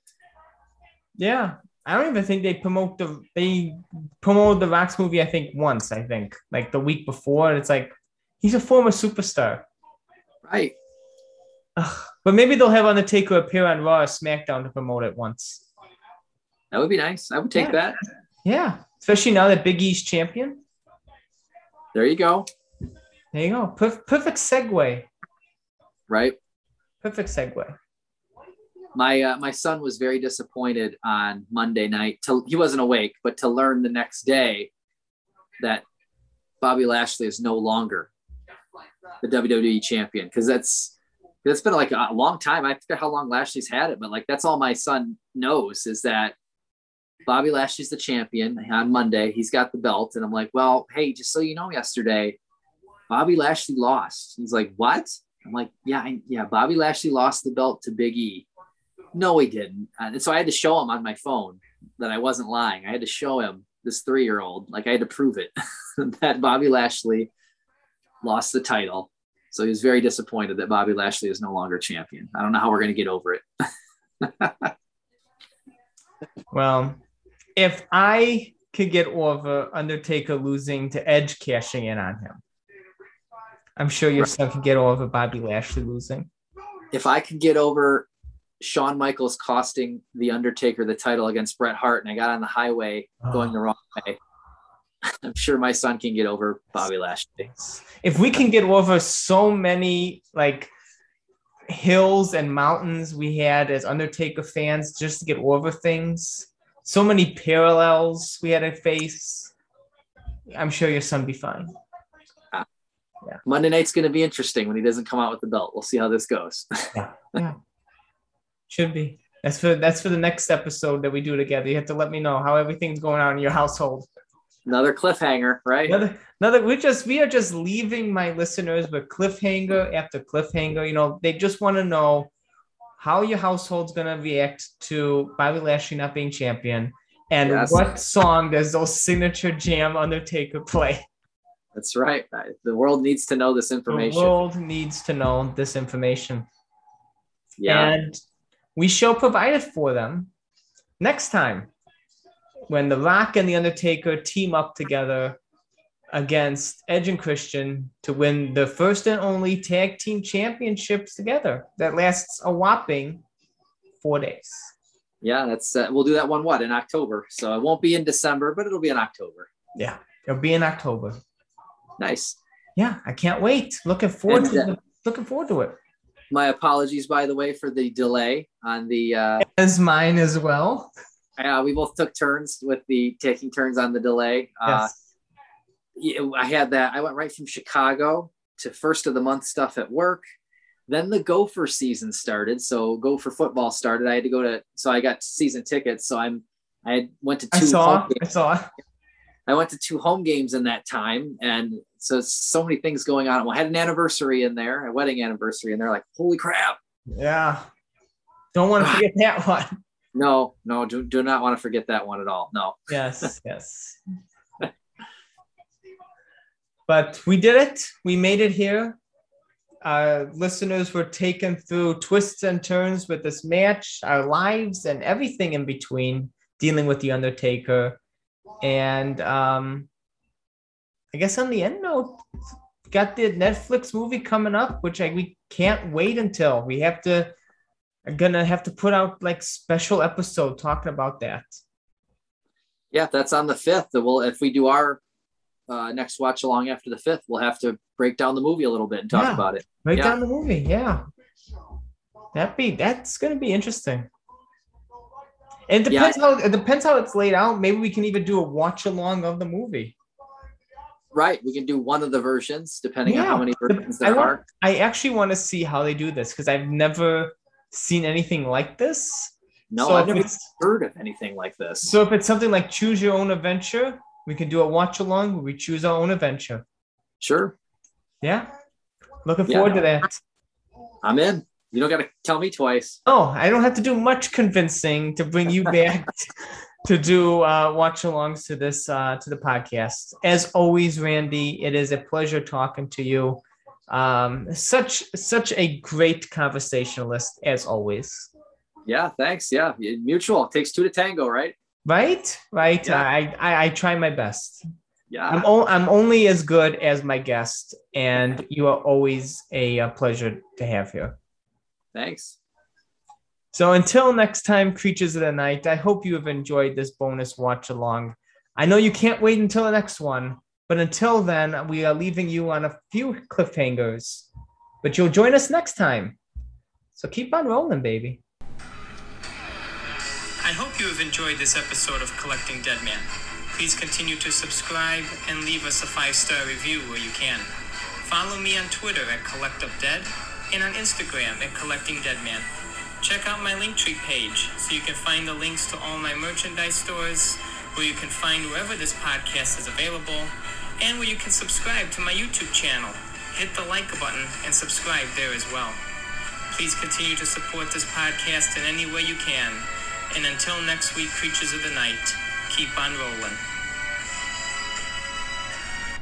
yeah i don't even think they promote the they promote the rocks movie i think once i think like the week before it's like he's a former superstar Right. Ugh. but maybe they'll have undertaker appear on raw or smackdown to promote it once That would be nice. I would take Yeah. that. yeah especially now that big e's champion There you go. there you go Perf- perfect segue Right. perfect segue my uh, my son was very disappointed on Monday night. To, he wasn't awake, but to learn the next day that Bobby Lashley is no longer the WWE champion because that's that's been like a long time. I forget how long Lashley's had it, but like that's all my son knows is that Bobby Lashley's the champion on Monday. He's got the belt, and I'm like, well, hey, just so you know, yesterday Bobby Lashley lost. He's like, what? I'm like, yeah, I, yeah. Bobby Lashley lost the belt to Big E. No, he didn't. And so I had to show him on my phone that I wasn't lying. I had to show him this three year old, like I had to prove it that Bobby Lashley lost the title. So he was very disappointed that Bobby Lashley is no longer champion. I don't know how we're going to get over it. Well, if I could get over Undertaker losing to Edge cashing in on him, I'm sure your son could get over Bobby Lashley losing. If I could get over Shawn Michaels costing The Undertaker the title against Bret Hart and I got on the highway oh. going the wrong way, I'm sure my son can get over Bobby Lashley. If we can get over so many like hills and mountains we had as Undertaker fans just to get over things, so many parallels we had to face, I'm sure your son be fine. Yeah. Monday night's going to be interesting when he doesn't come out with the belt. We'll see how this goes. Yeah. Should be. That's for that's for the next episode that we do together. You have to let me know how everything's going on in your household. Another cliffhanger, right? Another, another we just we are just leaving my listeners with cliffhanger after cliffhanger. You know, they just want to know how your household's gonna react to Bobby Lashley not being champion. And Yes. what song does those signature jam Undertaker play? That's right. The world needs to know this information. The world needs to know this information. yeah. And we shall provide it for them next time when The Rock and The Undertaker team up together against Edge and Christian to win the first and only tag team championships together. That lasts a whopping four days. yeah, that's uh, we'll do that one what in October. So it won't be in December, but it'll be in October. Yeah, it'll be in October. Nice. Yeah, I can't wait. Looking forward And, to uh, looking forward to it. My apologies, by the way, for the delay on the. Uh, As mine as well. Uh, we both took turns with the taking turns on the delay. Uh, Yes. yeah, I had that. I went right from Chicago to first of the month stuff at work. Then the Gopher season started. So Gopher football started. I had to go to, so I got season tickets. So I'm, I went to two. I saw. home games. I saw. I went to two home games in that time. And so so many things going on. Well, I had an anniversary in there, a wedding anniversary, and they're like, holy crap. Yeah. Don't want to forget that one. No, no, do, do not want to forget that one at all. No. Yes, yes. but we did it. We made it here. Our listeners were taken through twists and turns with this match, our lives, and everything in between, dealing with the Undertaker. And um, I guess on the end note, got the Netflix movie coming up, which I, we can't wait until we have to. I'm gonna have to put out like special episode talking about that. Yeah, that's on the fifth. Well, if we do our uh, next watch along after the fifth, we'll have to break down the movie a little bit and talk Yeah. about it. Break Yeah. down the movie, yeah. That be that's gonna be interesting. It Yeah. depends how it depends how it's laid out. Maybe we can even do a watch along of the movie. Right. We can do one of the versions depending on how many versions I there want, are. I actually want to see how they do this because I've never seen anything like this. No, So I've never heard of anything like this. So if it's something like choose your own adventure, we can do a watch along where we choose our own adventure. sure. Yeah. Looking Yeah. forward to that. I'm in. You don't got to tell me twice. Oh, I don't have to do much convincing to bring you back to do uh, watch alongs to this uh, to the podcast. As always, Randy, it is a pleasure talking to you. Um, such such a great conversationalist as always. Yeah, thanks. Yeah, mutual. It takes two to tango, right? Right, right. Yeah. I, I I try my best. Yeah. I'm o- I'm only as good as my guest, and you are always a, uh pleasure to have here. Thanks. So until next time, creatures of the night, I hope you have enjoyed this bonus watch along. I know you can't wait until the next one, but until then, we are leaving you on a few cliffhangers. But you'll join us next time. So keep on rolling, baby. I hope you have enjoyed this episode of Collecting Deadman. Please continue to subscribe and leave us a five star review where you can. Follow me on Twitter at CollectUpDead and on Instagram at Collecting Deadman. Check out my Linktree page so you can find the links to all my merchandise stores, where you can find wherever this podcast is available, and where you can subscribe to my YouTube channel. Hit the like button and subscribe there as well. Please continue to support this podcast in any way you can. And until next week, creatures of the night, keep on rolling.